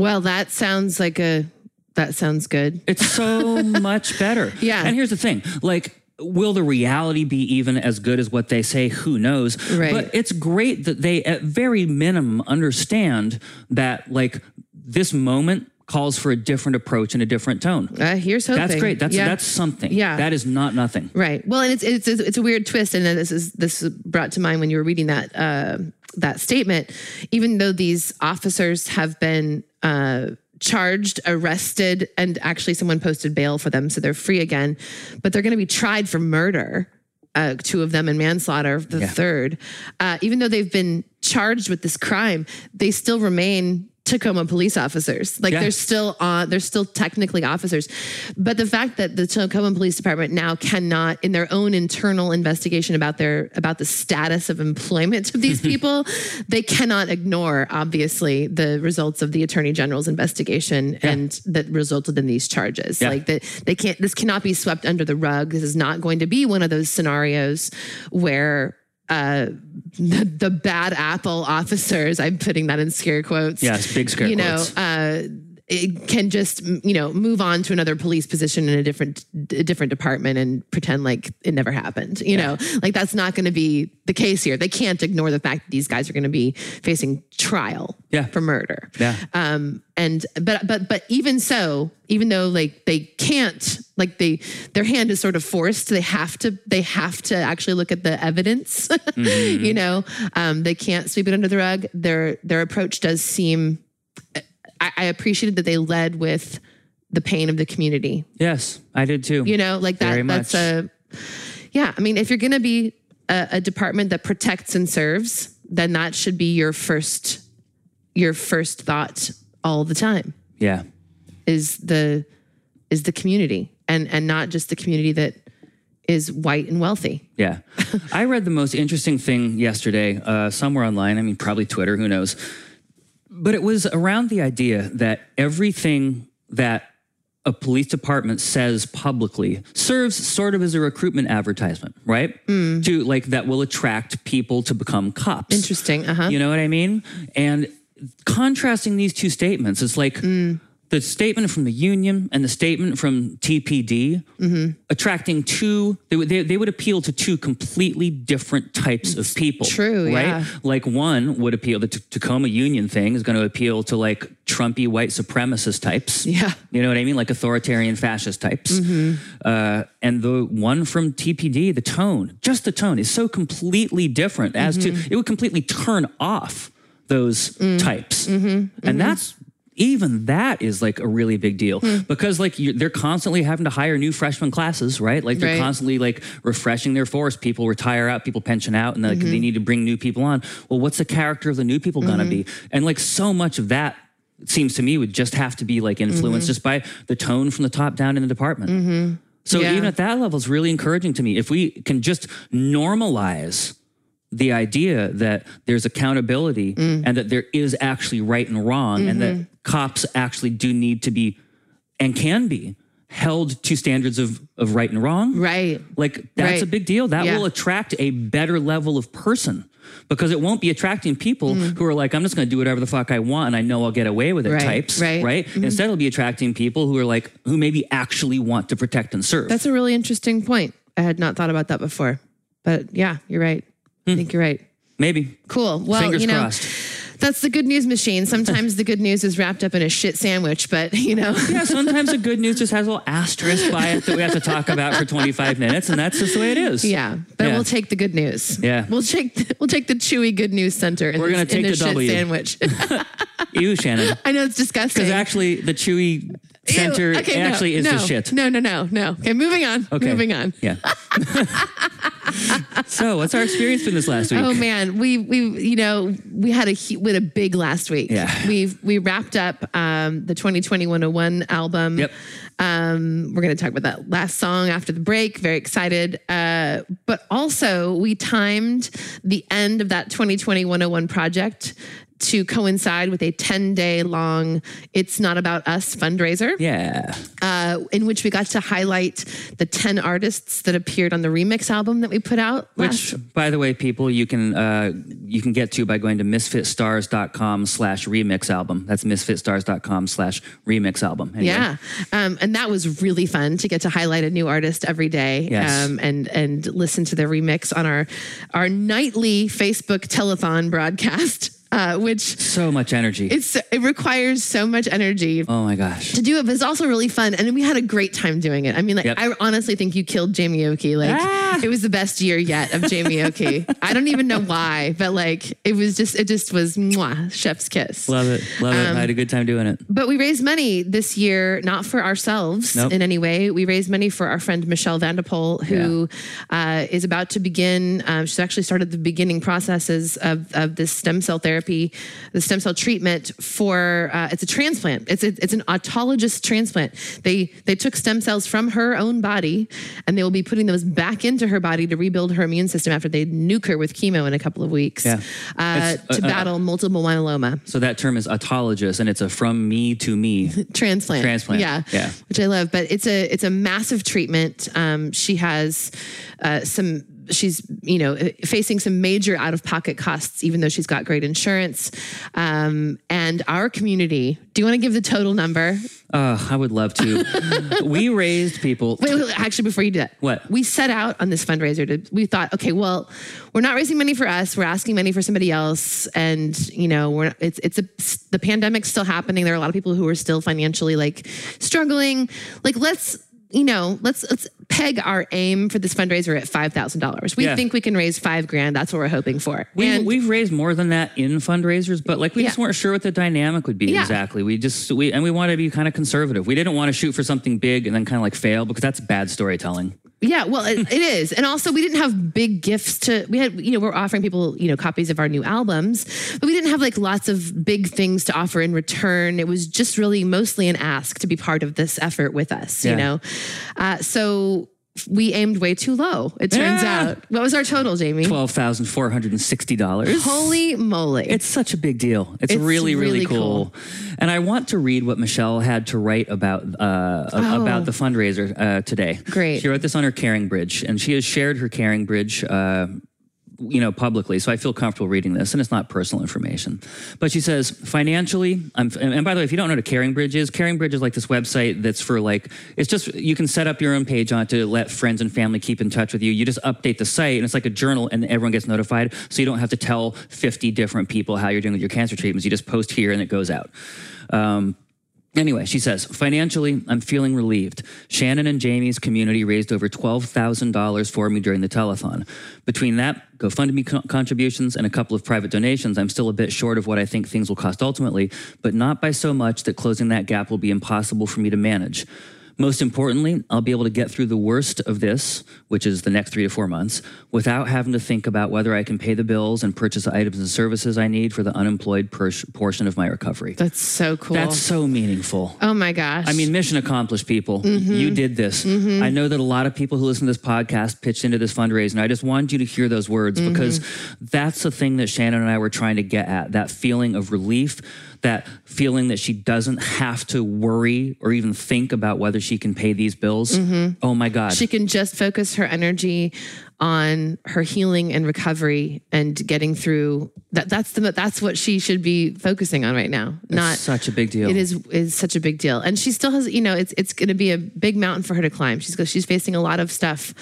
Well, that sounds like a. That sounds good. It's so *laughs* much better. Yeah. And here's the thing like, will the reality be even as good as what they say? Who knows? Right. But it's great that they, at very minimum, understand that, like, this moment calls for a different approach and a different tone. Uh, here's hoping. That's great. That's Yeah. that's something. Yeah. That is not nothing. Right. Well, and it's it's it's a weird twist, and this is this is brought to mind when you were reading that uh, that statement. Even though these officers have been uh, charged, arrested, and actually someone posted bail for them, so they're free again, but they're going to be tried for murder. Uh, two of them and manslaughter, the Yeah. third. Uh, even though they've been charged with this crime, they still remain Tacoma police officers. Like Yeah. they're still on, they're still technically officers. But the fact that the Tacoma Police Department now cannot, in their own internal investigation about their about the status of employment of these *laughs* people, they cannot ignore obviously the results of the Attorney General's investigation and that resulted in these charges. Yeah. Like that they can't this cannot be swept under the rug. This is not going to be one of those scenarios where uh, the, the bad apple officers, I'm putting that in scare quotes. Yes, big scare You know, uh, can just you know move on to another police position in a different a different department and pretend like it never happened. You know, like that's not going to be the case here. They can't ignore the fact that these guys are going to be facing trial Yeah. for murder. Yeah. Um, and but but but even so, even though like they can't, like they their hand is sort of forced. They have to they have to actually look at the evidence. *laughs* you know, um, they can't sweep it under the rug. Their their approach does seem. I, I appreciated that they led with the pain of the community. Yes, I did too. You know, like that. Very that's much. a. Yeah, I mean, if you're going to be a, a department that protects and serves, then that should be your first your first thought all the time yeah. is the is the community and and not just the community that is white and wealthy. Yeah. *laughs* I read the most interesting thing yesterday, uh, somewhere online. I mean, probably Twitter, who knows. But it was around the idea that everything that a police department says publicly serves sort of as a recruitment advertisement, right? To like that will attract people to become cops. Interesting. Uh huh. You know what I mean? And contrasting these two statements, it's like the statement from the union and the statement from TPD Mm-hmm. attracting two, they, would- they, they would appeal to two completely different types of people. true, right? yeah. Like one would appeal, the T- Tacoma Union thing is going to appeal to like Trumpy white supremacist types. Yeah. You know what I mean? Like authoritarian fascist types. Mm-hmm. Uh, and the one from TPD, the tone, just the tone is so completely different as Mm-hmm. to, it would completely turn off those Mm. types. Mm-hmm. And that's, even that is like a really big deal Hmm. because like you, they're constantly having to hire new freshman classes, right? Like they're Right. constantly like refreshing their force. People retire out, people pension out, and like Mm-hmm. they need to bring new people on. Well, what's the character of the new people gonna be? Mm-hmm. And like so much of that it seems to me would just have to be like influenced Mm-hmm. just by the tone from the top down in the department. So Yeah. even at that level, it's really encouraging to me. If we can just normalize the idea that there's accountability Mm. and that there is actually right and wrong and Mm-hmm. that cops actually do need to be and can be held to standards of, of right and wrong. Right. Like that's Right. a big deal. That Yeah. will attract a better level of person because it won't be attracting people who are like, I'm just going to do whatever the fuck I want and I know I'll get away with it Mm. Right, types. right. Mm-hmm. Right. Instead, it'll be attracting people who are like, who maybe actually want to protect and serve. That's a really interesting point. I had not thought about that before. But yeah, you're right. I think you're right. maybe. Cool. Well, Fingers you know, crossed. that's the good news machine. Sometimes the good news is wrapped up in a shit sandwich, but you know. *laughs* Yeah, sometimes the good news just has a little asterisk by it that we have to talk about for 25 minutes, and that's just the way it is. Yeah, but Yeah. we'll take the good news. Yeah. we'll take we'll take the chewy good news center. We're gonna in take this the shit W. sandwich. *laughs* You, Shannon. I know it's disgusting. Because actually, the chewy Ew. center Okay, no, actually is no, the shit. No, no, no, no. Okay, moving on. Okay. Moving on. Yeah. *laughs* so, what's our experience been this last week? Oh man, we we you know we had a we had a big last week. Yeah. we we wrapped up um, the 2020 101 album. Yep. Um, we're going to talk about that last song after the break. Very excited. Uh, but also, we timed the end of that 2020 101 project to coincide with a 10 day long It's Not About Us fundraiser Yeah. uh, in which we got to highlight the 10 artists that appeared on the remix album that we put out last Which, by the way, people, you can uh, you can get to by going to misfitstars.com slash remix album. That's misfitstars.com slash remix album. Anyway. Yeah, um, and that was really fun to get to highlight a new artist every day, Yes. um, and and listen to the remix on our our nightly Facebook telethon broadcast, uh, which So much energy. it's it requires so much energy. oh my gosh. To do it, but it's also really fun, and we had a great time doing it. I mean, like Yep. I honestly think you killed Jamie Oki. Like Ah! it was the best year yet of Jamie Oki. *laughs* I don't even know why, but like it was just it just was mwah, chef's kiss. Love it. Love it. Um, I had a good time doing it. But we raised money this year, not for ourselves Nope. in any way. We raised money for our friend Michelle Vanderpool, who uh, is about to begin. Um, she's actually started the beginning processes of, of this stem cell therapy, the stem cell treatment for. Uh, it's a transplant. It's a, it's an autologous transplant. They they took stem cells from her own body, and they will be putting those back into her body to rebuild her immune system after they nuke her with chemo in a couple of weeks Yeah. uh, to uh, uh, battle multiple myeloma So that term is autologous, and it's a from me to me. *laughs* transplant. Transplant, Yeah. yeah. Which I love. But it's a it's a massive treatment. Um, she has uh, some she's you know facing some major out of pocket costs even though she's got great insurance um, and our community do you want to give the total number Uh, I would love to. *laughs* we raised people. Wait, wait, actually, before you do that, What? we set out on this fundraiser to, we thought, okay, well, we're not raising money for us. We're asking money for somebody else, and you know, we're it's it's a the pandemic's still happening. There are a lot of people who are still financially like struggling. Like, let's you know, let's let's peg our aim for this fundraiser at five thousand dollars. We Yeah. think we can raise five grand. That's what we're hoping for. We, and we've raised more than that in fundraisers, but like we just weren't sure what the dynamic would be Yeah. exactly. We just we and we want to be kind of conservative. We didn't want to shoot for something big and then kind of like fail because that's bad storytelling. Yeah, well, it, it is, and also we didn't have big gifts to. We had, you know, we're offering people, you know, copies of our new albums, but we didn't have like lots of big things to offer in return. It was just really mostly an ask to be part of this effort with us, you know. Uh, so we aimed way too low. It turns Yeah. out. What was our total, Jamie? Twelve thousand four hundred and sixty dollars. Holy moly! It's such a big deal. It's, It's really, really, really cool. And I want to read what Michelle had to write about uh, about the fundraiser uh, today. Oh. Great. She wrote this on her Caring Bridge, and she has shared her Caring Bridge uh, you know, publicly, so I feel comfortable reading this, and it's not personal information. But she says, financially, I'm, and by the way, if you don't know what a Caring Bridge is, Caring Bridge is like this website that's for like, it's just, you can set up your own page on it to let friends and family keep in touch with you. You just update the site, and it's like a journal, and everyone gets notified, so you don't have to tell 50 different people how you're doing with your cancer treatments. You just post here, and it goes out. Um, Anyway, she says, financially, I'm feeling relieved. Shannon and Jamie's community raised over $12,000 for me during the telethon. Between that, GoFundMe co- contributions, and a couple of private donations, I'm still a bit short of what I think things will cost ultimately, but not by so much that closing that gap will be impossible for me to manage. Most importantly, I'll be able to get through the worst of this, which is the next three to four months, without having to think about whether I can pay the bills and purchase the items and services I need for the unemployed portion of my recovery. That's so cool. That's so meaningful. oh my gosh. I mean, mission accomplished, people. Mm-hmm. You did this. Mm-hmm. I know that a lot of people who listen to this podcast pitched into this fundraising. I just wanted you to hear those words mm-hmm. because that's the thing that Shannon and I were trying to get at that feeling of relief, that feeling that she doesn't have to worry or even think about whether she can pay these bills. Mm-hmm. Oh my God. she can just focus her energy on her healing and recovery and getting through that that's the that's what she should be focusing on right now not such a big deal. it is is such a big deal and she still has you know it's it's going to be a big mountain for her to climb she's she's facing a lot of stuff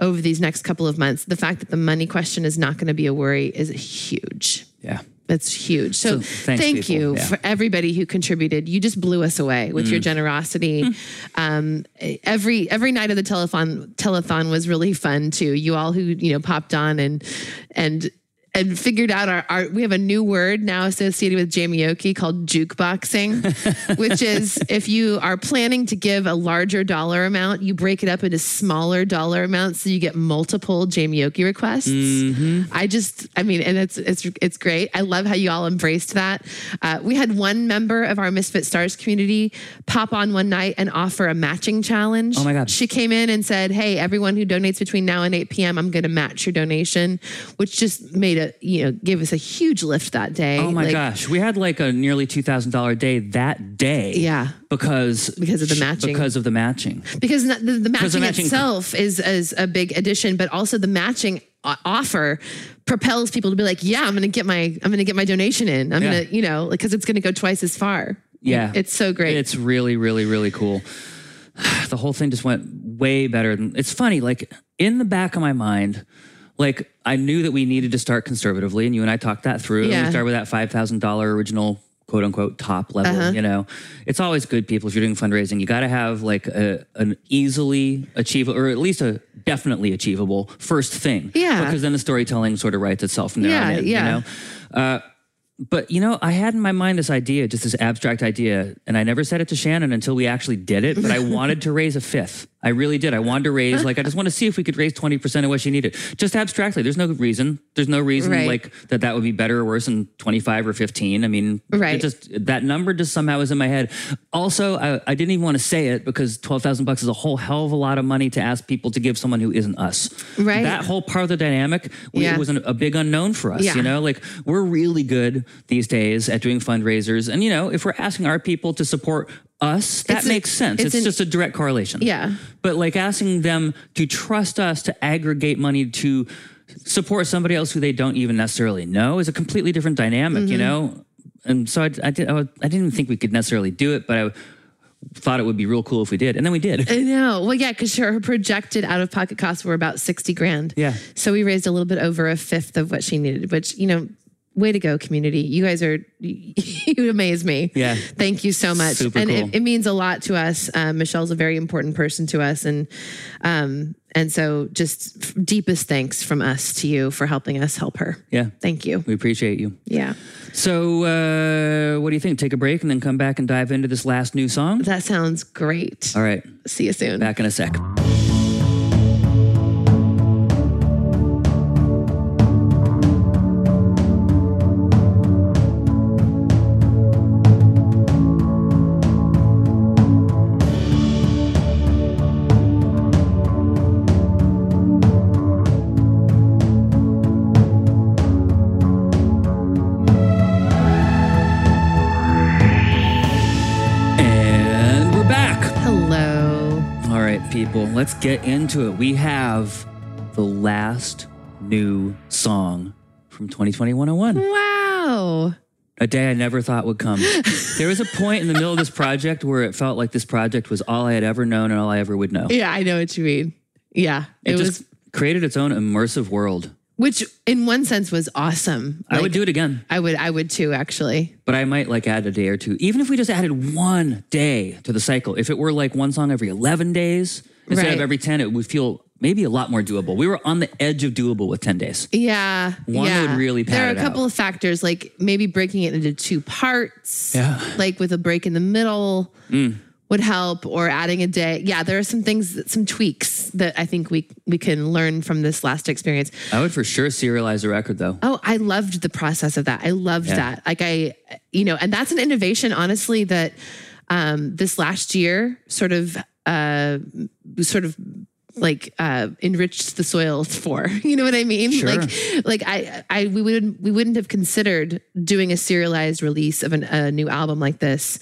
over these next couple of months the fact that the money question is not going to be a worry is huge yeah. That's huge. So, So thanks, thank people. you Yeah. for everybody who contributed. You just blew us away with Mm. your generosity. Hmm. Um, every every night of the telethon telethon was really fun too. You all who you know popped on and and and figured out our, our we have a new word now associated with Jamie Oki called jukeboxing, *laughs* which is if you are planning to give a larger dollar amount, you break it up into smaller dollar amounts so you get multiple Jamie Oki requests. I just, I mean, and it's it's it's great. I love how you all embraced that. Uh, we had one member of our Misfit Stars community pop on one night and offer a matching challenge. Oh my God. She came in and said, "Hey, everyone who donates between now and 8 p.m., I'm going to match your donation," which just made a you know gave us a huge lift that day. Oh my Like, gosh, we had like a nearly two thousand dollar day that day. Yeah. because Because of the matching. Because of the matching. because the, the, the matching, matching- itself is is a big addition, but also the matching offer propels people to be like, yeah, I'm going to get my I'm to get my donation in. I'm Yeah. going to you know because it's going to go twice as far. Yeah, it's so great. It's really, really, really cool. *sighs* The whole thing just went way better than. It's funny, like in the back of my mind. Like I knew that we needed to start conservatively, and you and I talked that through. Yeah. We started with that five thousand dollar original quote unquote top level. Uh-huh. You know, it's always good, people. If you're doing fundraising, you got to have like a, an easily achievable, or at least a definitely achievable first thing. Yeah. because then the storytelling sort of writes itself from there Yeah, on in. yeah. You know. Uh, but you know, I had in my mind this idea, just this abstract idea, and I never said it to Shannon until we actually did it. But I *laughs* wanted to raise a fifth. I really did. I wanted to raise, like, I just want to see if we could raise twenty percent of what she needed, just abstractly. There's no reason. There's no reason Right. like that that would be better or worse than twenty five or fifteen. I mean, Right. It just that number just somehow was in my head. Also, I, I didn't even want to say it because twelve thousand bucks is a whole hell of a lot of money to ask people to give someone who isn't us. Right. That whole part of the dynamic we, Yeah. was an, a big unknown for us. Yeah. You know, like we're really good these days at doing fundraisers, and you know, if we're asking our people to support us, that It's a- makes sense. it's It's, an- just a direct correlation. Yeah. But like asking them to trust us to aggregate money to support somebody else who they don't even necessarily know is a completely different dynamic. Mm-hmm. You know, and so I, I did, I, I didn't even think we could necessarily do it, but I thought it would be real cool if we did, and then we did. I know. Well, yeah, because her projected out of pocket costs were about 60 grand. Yeah. So we raised a little bit over a fifth of what she needed, which, you know, way to go, community. You guys are, *laughs* you amaze me. Yeah. Thank you so much. Super and cool. it, it means a lot to us. Um, Michelle's a very important person to us. And, um, and so just deepest thanks from us to you for helping us help her. Yeah, Thank you. we appreciate you. Yeah. So, uh, what do you think? Take a break and then come back and dive into this last new song. That sounds great. All right, See you soon. back in a sec. Let's get into it. We have the last new song from 2020 101. Wow. A day I never thought would come. *laughs* there was a point in the middle of this project where it felt like this project was all I had ever known and all I ever would know. Yeah, I know what you mean. Yeah. It, It, just was, created its own immersive world. which in one sense was awesome. I would do it again, I would, I would too, actually. but I might like add a day or two. Even if we just added one day to the cycle, if it were like one song every 11 days instead Right. of every 10, it would feel maybe a lot more doable. We were on the edge of doable with 10 days. Yeah. One yeah. would really There are a couple out. of factors, like maybe breaking it into two parts. Yeah. Like with a break in the middle Mm. would help, or adding a day. Yeah, there are some things, some tweaks that I think we we can learn from this last experience. I would for sure serialize the record though. Oh, I loved the process of that. I loved Yeah. that. Like I, you know, and that's an innovation, honestly, that um, this last year sort of, uh, sort of like uh, enriched the soil *laughs* for. You know what I mean? Sure. Like, like I, I, we wouldn't, we wouldn't have considered doing a serialized release of an, a new album like this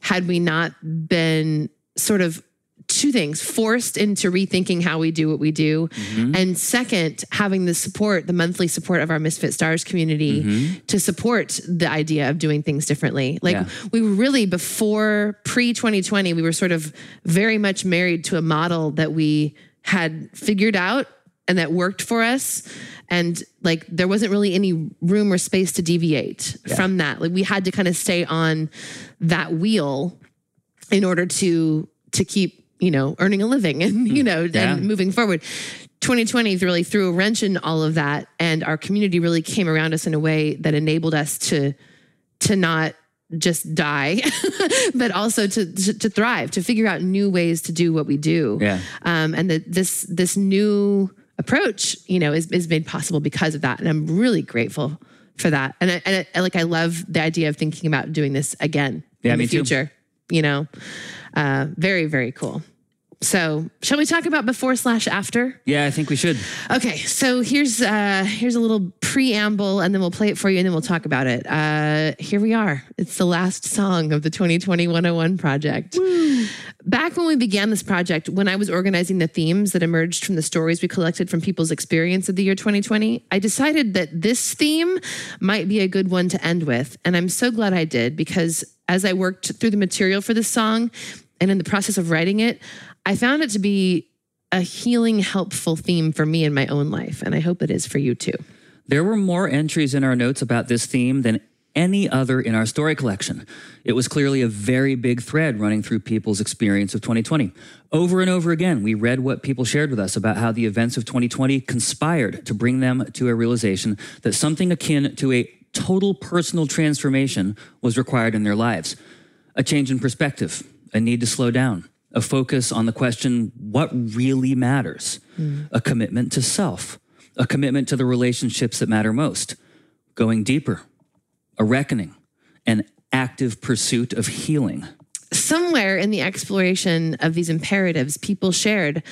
had we not been sort of two things. Forced into rethinking how we do what we do. Mm-hmm. And second having the support the monthly support of our misfit stars community mm-hmm. to support the idea of doing things differently. Like Yeah. we were really before pre 2020 we were sort of very much married to a model that we had figured out and that worked for us. And like there wasn't really any room or space to deviate from that. Like we had to kind of stay on that wheel in order to to keep you know earning a living *laughs* and you know Yeah. and moving forward 2020 really threw a wrench in all of that and our community really came around us in a way that enabled us to to not just die *laughs* but also to, to to thrive to figure out new ways to do what we do Yeah. um, and that this this new approach you know is, is made possible because of that and i'm really grateful for that and I, and I, like i love the idea of thinking about doing this again Yeah, in the me too. You know uh, very very cool so shall we talk about before slash after Yeah, I think we should. Okay, so here's uh here's a little preamble and then we'll play it for you and then we'll talk about it. Uh here we are. It's the last song of the 2020 101 project. Back when we began this project, when I was organizing the themes that emerged from the stories we collected from people's experience of the year 2020, I decided that this theme might be a good one to end with. And I'm so glad I did because as I worked through the material for this song and in the process of writing it, I found it to be a healing, helpful theme for me in my own life. And I hope it is for you too. There were more entries in our notes about this theme than any other in our story collection. It was clearly a very big thread running through people's experience of 2020. Over and over again, we read what people shared with us about how the events of 2020 conspired to bring them to a realization that something akin to a total personal transformation was required in their lives. A change in perspective, a need to slow down, a focus on the question, what really matters, mm. a commitment to self, a commitment to the relationships that matter most, going deeper, a reckoning, an active pursuit of healing. Somewhere in the exploration of these imperatives, people shared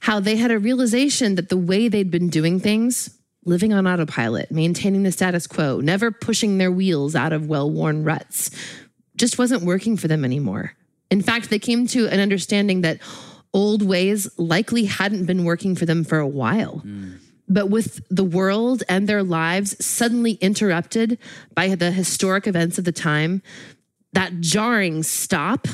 how they had a realization that the way they'd been doing things, living on autopilot, maintaining the status quo, never pushing their wheels out of well worn ruts, just wasn't working for them anymore. In fact, they came to an understanding that old ways likely hadn't been working for them for a while. Mm. But with the world and their lives suddenly interrupted by the historic events of the time, that jarring stop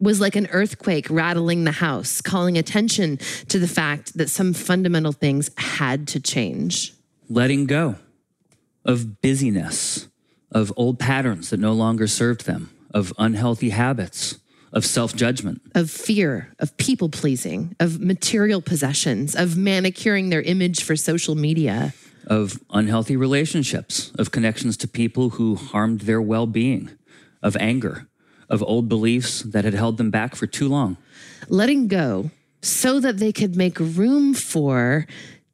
was like an earthquake rattling the house, calling attention to the fact that some fundamental things had to change. Letting go of busyness, of old patterns that no longer served them, of unhealthy habits, of self judgment. of fear, of people pleasing, of material possessions, of manicuring their image for social media. Of unhealthy relationships, of connections to people who harmed their well being, of anger, of old beliefs that had held them back for too long. Letting go so that they could make room for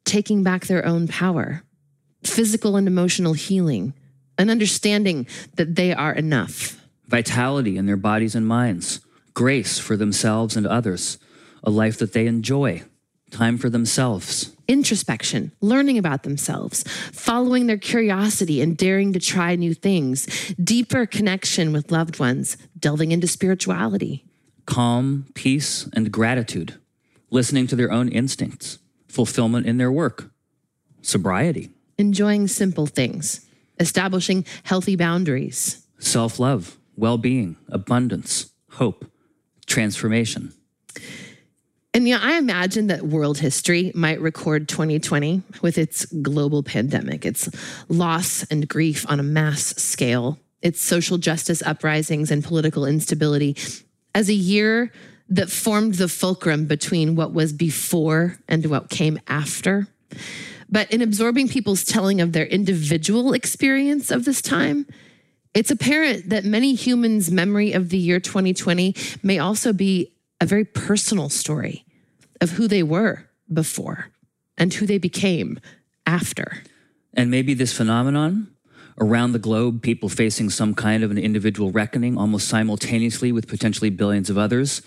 taking back their own power, physical and emotional healing, an understanding that they are enough. Vitality in their bodies and minds, grace for themselves and others, a life that they enjoy, time for themselves. Introspection, learning about themselves, following their curiosity and daring to try new things, deeper connection with loved ones, delving into spirituality. calm, peace, and gratitude, listening to their own instincts, fulfillment in their work, sobriety, enjoying simple things, establishing healthy boundaries, self love, well being, abundance, hope, transformation. And yeah, I imagine that world history might record 2020 with its global pandemic, its loss and grief on a mass scale, its social justice uprisings and political instability as a year that formed the fulcrum between what was before and what came after. But in absorbing people's telling of their individual experience of this time, it's apparent that many humans' memory of the year 2020 may also be a very personal story of who they were before and who they became after. And maybe this phenomenon around the globe, people facing some kind of an individual reckoning almost simultaneously with potentially billions of others,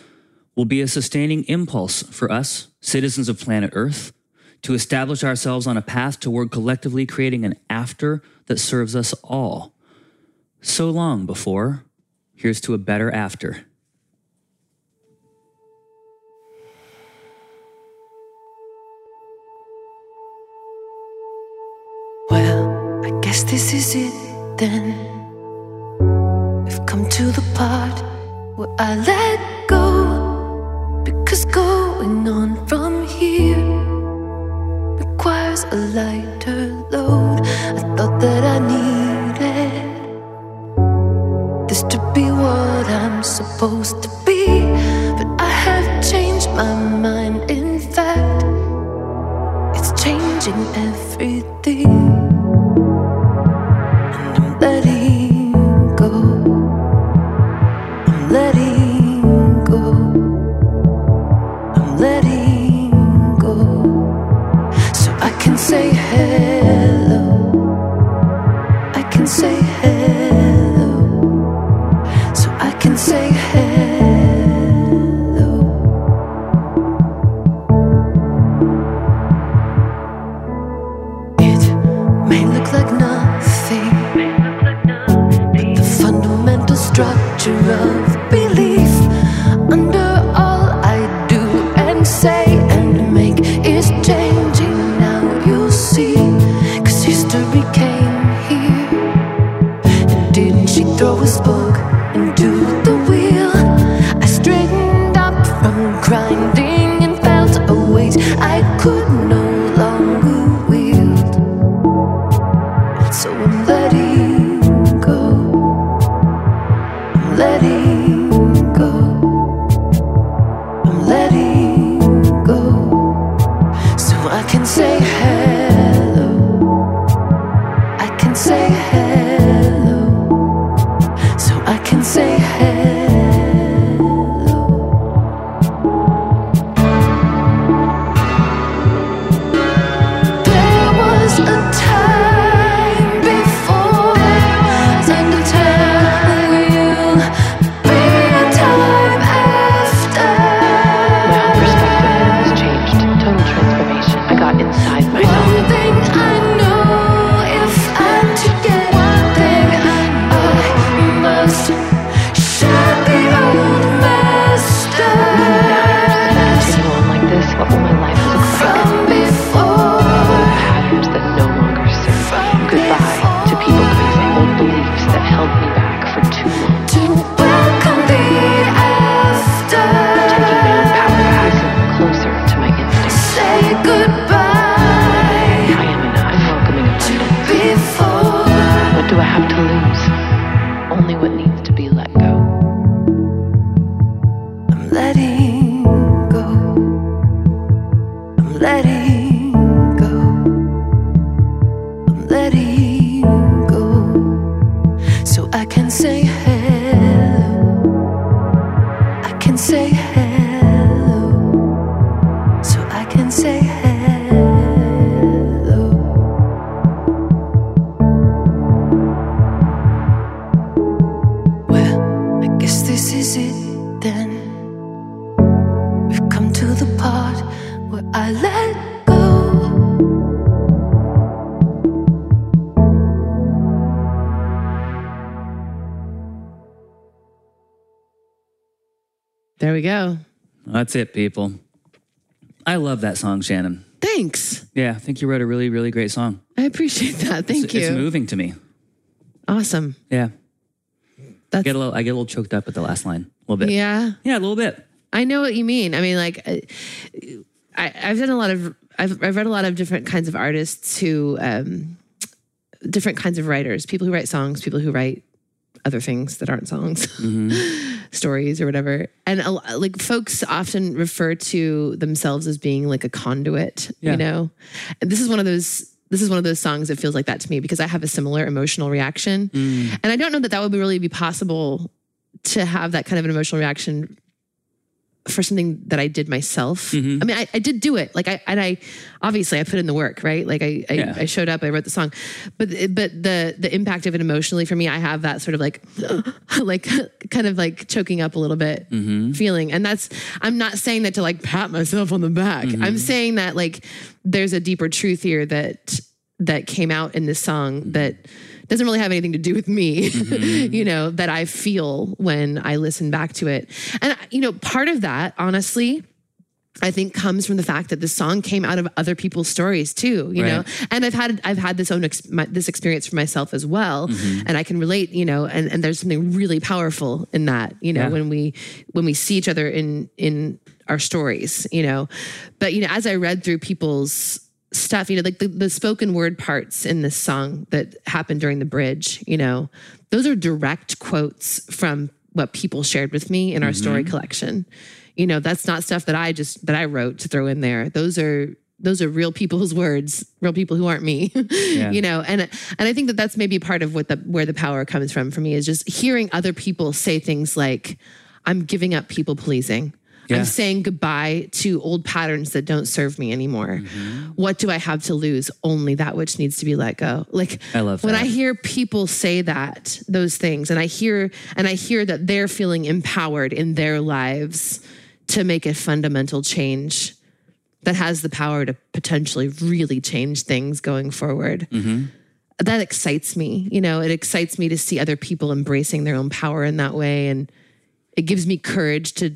will be a sustaining impulse for us, citizens of planet Earth, to establish ourselves on a path toward collectively creating an after that serves us all. So long before, here's to a better after. Well, I guess this is it then. We've come to the part where I let go. Because going on from here requires a lighter load. I thought that I needed this to be what I'm supposed to be. But I have changed my mind, in fact, it's changing everything. What That's it, people. I love that song, Shannon. Thanks. Yeah, I think you wrote a really, really great song. I appreciate that. Thank it's, you. It's moving to me. Awesome. Yeah. That's I get a little I get a little choked up at the last line. A little bit. yeah. Yeah, a little bit. I know what you mean. I mean, like, I, I- I've done a lot of, I've, I've read a lot of different kinds of artists who, um, different kinds of writers, people who write songs, people who write other things that aren't songs, *laughs* mm-hmm. stories or whatever. And a, like folks often refer to themselves as being like a conduit, Yeah. you know? And this is one of those. This is one of those songs that feels like that to me because I have a similar emotional reaction, mm. and I don't know that that would really be possible to have that kind of an emotional reaction for something that I did myself. Mm-hmm. I mean, I, I did do it. Like I and I obviously I put in the work, right? Like I I, Yeah. I showed up, I wrote the song, but but the the impact of it emotionally for me, I have that sort of like *gasps* like *laughs* kind of like choking up a little bit mm-hmm. feeling, and that's I'm not saying that to like pat myself on the back. I'm mm-hmm. saying that like there's a deeper truth here that that came out in this song that doesn't really have anything to do with me, mm-hmm. *laughs* you know, that I feel when I listen back to it. And, you know, part of that, honestly, I think comes from the fact that the song came out of other people's stories too, you know. And I've had I've had this own ex- my, this experience for myself as well, mm-hmm. and I can relate, you know. And and there's something really powerful in that, you know, Yeah. when we when we see each other in in our stories, you know. But you know, as I read through people's stuff, you know, like the, the spoken word parts in this song that happened during the bridge, you know, those are direct quotes from what people shared with me in our mm-hmm. story collection. You know, that's not stuff that I just that I wrote to throw in there. Those are those are real people's *laughs* words, real people who aren't me. *laughs* you know, and and I think that that's maybe part of what the where the power comes from for me is just hearing other people say things like, "I'm giving up people pleasing." Yeah. I'm saying goodbye to old patterns that don't serve me anymore. Mm-hmm. What do I have to lose? Only that which needs to be let go. Like I love when that. I hear people say that, those things, and I hear and I hear that they're feeling empowered in their lives to make a fundamental change that has the power to potentially really change things going forward. Mm-hmm. That excites me. You know, it excites me to see other people embracing their own power in that way. And it gives me courage to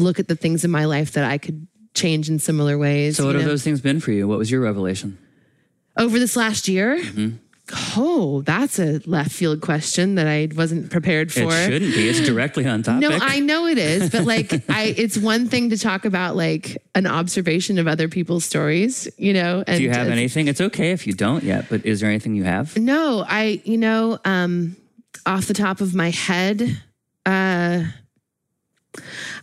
look at the things in my life that I could change in similar ways. So what have know? those things been for you? What was your revelation? over this last year? Mm-hmm. Oh, that's a left field question that I wasn't prepared for. It shouldn't be. It's directly on *laughs* topic. No, I know it is, but like *laughs* I it's one thing to talk about like an observation of other people's stories, you know, and Do you have it's- anything? It's okay if you don't yet, but is there anything you have? No, I you know, um off the top of my head, uh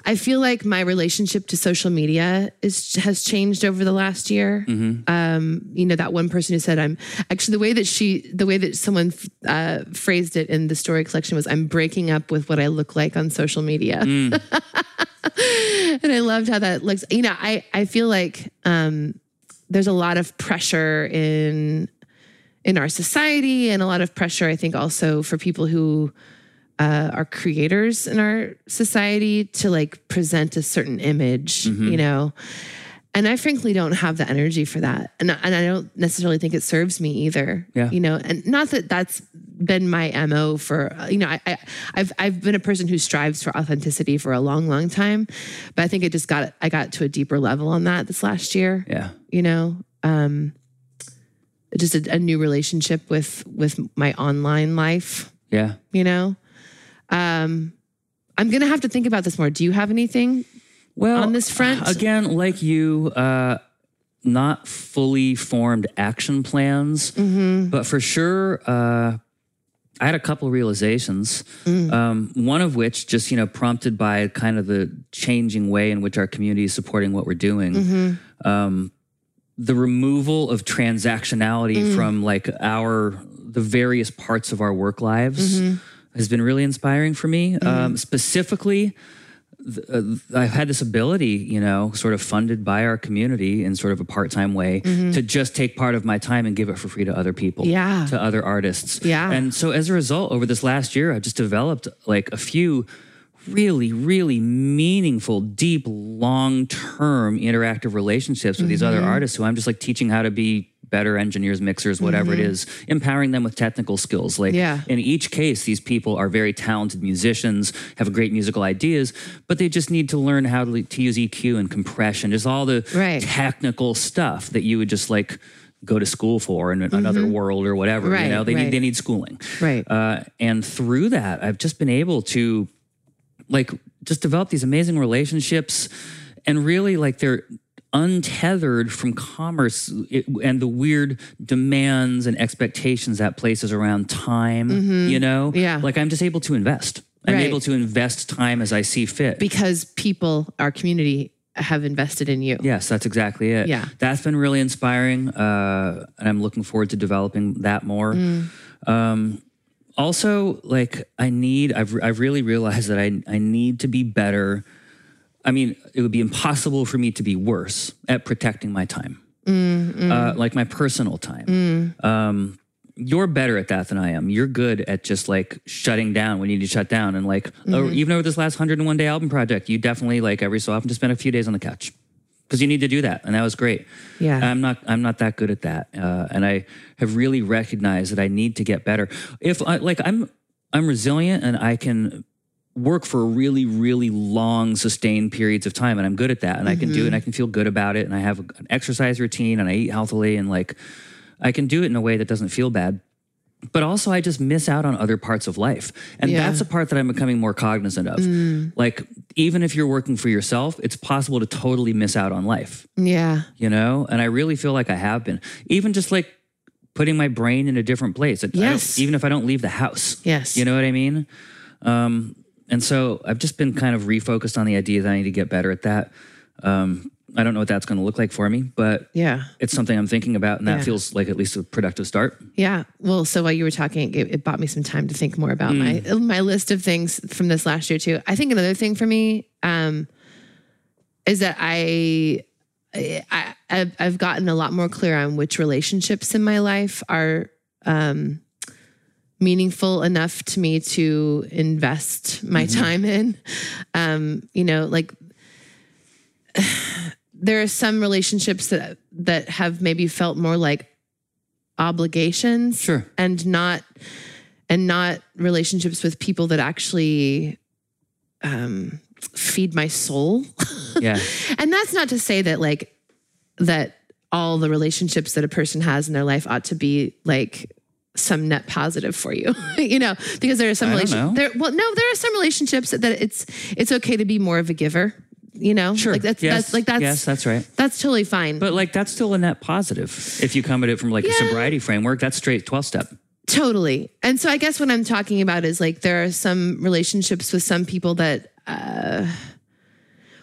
I feel like my relationship to social media is has changed over the last year. Um, you know, that one person who said, "I'm actually the way that she, the way that someone uh, phrased it in the story collection was, I'm breaking up with what I look like on social media." *laughs* and I loved how that looks. You know, I I feel like um, there's a lot of pressure in in our society, and a lot of pressure, I think, also for people who uh, are creators in our society to like present a certain image, you know. And I frankly don't have the energy for that, and and I don't necessarily think it serves me either. Yeah. you know, and not that that's been my mo for you know I, I I've I've been a person who strives for authenticity for a long long time, but I think it just got I got to a deeper level on that this last year Yeah. you know um just a, a new relationship with with my online life Yeah. you know um i'm gonna have to think about this more do you have anything Well, On this front? again, like you, uh, not fully formed action plans, Mm-hmm. but for sure, uh, I had a couple realizations. Mm. Um, one of which, just you know, prompted by kind of the changing way in which our community is supporting what we're doing. Mm-hmm. Um, the removal of transactionality Mm. from like our the various parts of our work lives Mm-hmm. Has been really inspiring for me. Mm-hmm. Um, specifically, uh, I've had this ability, you know, sort of funded by our community in sort of a part time way mm-hmm. to just take part of my time and give it for free to other people, Yeah. to other artists. Yeah. And so as a result, over this last year, I've just developed like a few really, really meaningful, deep, long term interactive relationships with these other mm-hmm. artists who I'm just like teaching how to be better engineers, mixers, whatever it is, empowering them with technical skills. Like Yeah. in each case, these people are very talented musicians, have great musical ideas, but they just need to learn how to, to use EQ and compression, just all the Right. technical stuff that you would just like go to school for in another world or whatever. You Mm-hmm. Know, they right. need they need schooling. Right. Uh, and through that, I've just been able to like just develop these amazing relationships and really like they're untethered from commerce and the weird demands and expectations that places around time you know Mm-hmm. Yeah. like i'm just able to invest i'm Right. able to invest time as i see fit because people, our community, have invested in you. Yes, that's exactly it. Yeah. That's been really inspiring. Uh, and I'm looking forward to developing that more. Mm. Um, also, like, I need, I've, I've really realized that I, I need to be better. I mean, it would be impossible for me to be worse at protecting my time, Mm, Uh, like my personal time. Um, you're better at that than I am. You're good at just like shutting down when you need to shut down. And like, Mm-hmm. or even over this last 101 day album project, you definitely like every so often just spend a few days on the couch because you need to do that. And that was great. Yeah. I'm not, I'm not that good at that. Uh, and I have really recognized that I need to get better. If I like, I'm, I'm resilient and I can work for really, really long, sustained periods of time. And I'm good at that. And I can do it and I can feel good about it. And I have an exercise routine and I eat healthily and like, I can do it in a way that doesn't feel bad. But also, I just miss out on other parts of life. And Yeah. that's a part that I'm becoming more cognizant of. Like, even if you're working for yourself, it's possible to totally miss out on life, Yeah. you know? And I really feel like I have been. Even just like putting my brain in a different place. Yes. even if I don't leave the house. Yes. You know what I mean? Um, and so I've just been kind of refocused on the idea that I need to get better at that. Um, I don't know what that's going to look like for me, but Yeah. it's something I'm thinking about, and that Yeah. feels like at least a productive start. Yeah. Well, so while you were talking, it, it bought me some time to think more about my my list of things from this last year too. I think another thing for me um, is that I, I I've, I've gotten a lot more clear on which relationships in my life are um, meaningful enough to me to invest my time in. Um, you know, like *sighs* there are some relationships that that have maybe felt more like obligations Sure. and not and not relationships with people that actually um feed my soul *laughs* Yeah. and that's not to say that like that all the relationships that a person has in their life ought to be like some net positive for you *laughs* you know because there are some relationships there well no there are some relationships that it's it's okay to be more of a giver you know Sure. like that's yes. that's like that's yes, that's right. that's totally fine But like that's still a net positive if you come at it from like a sobriety framework. That's straight twelve step. Totally. And so I guess what I'm talking about is like there are some relationships with some people that uh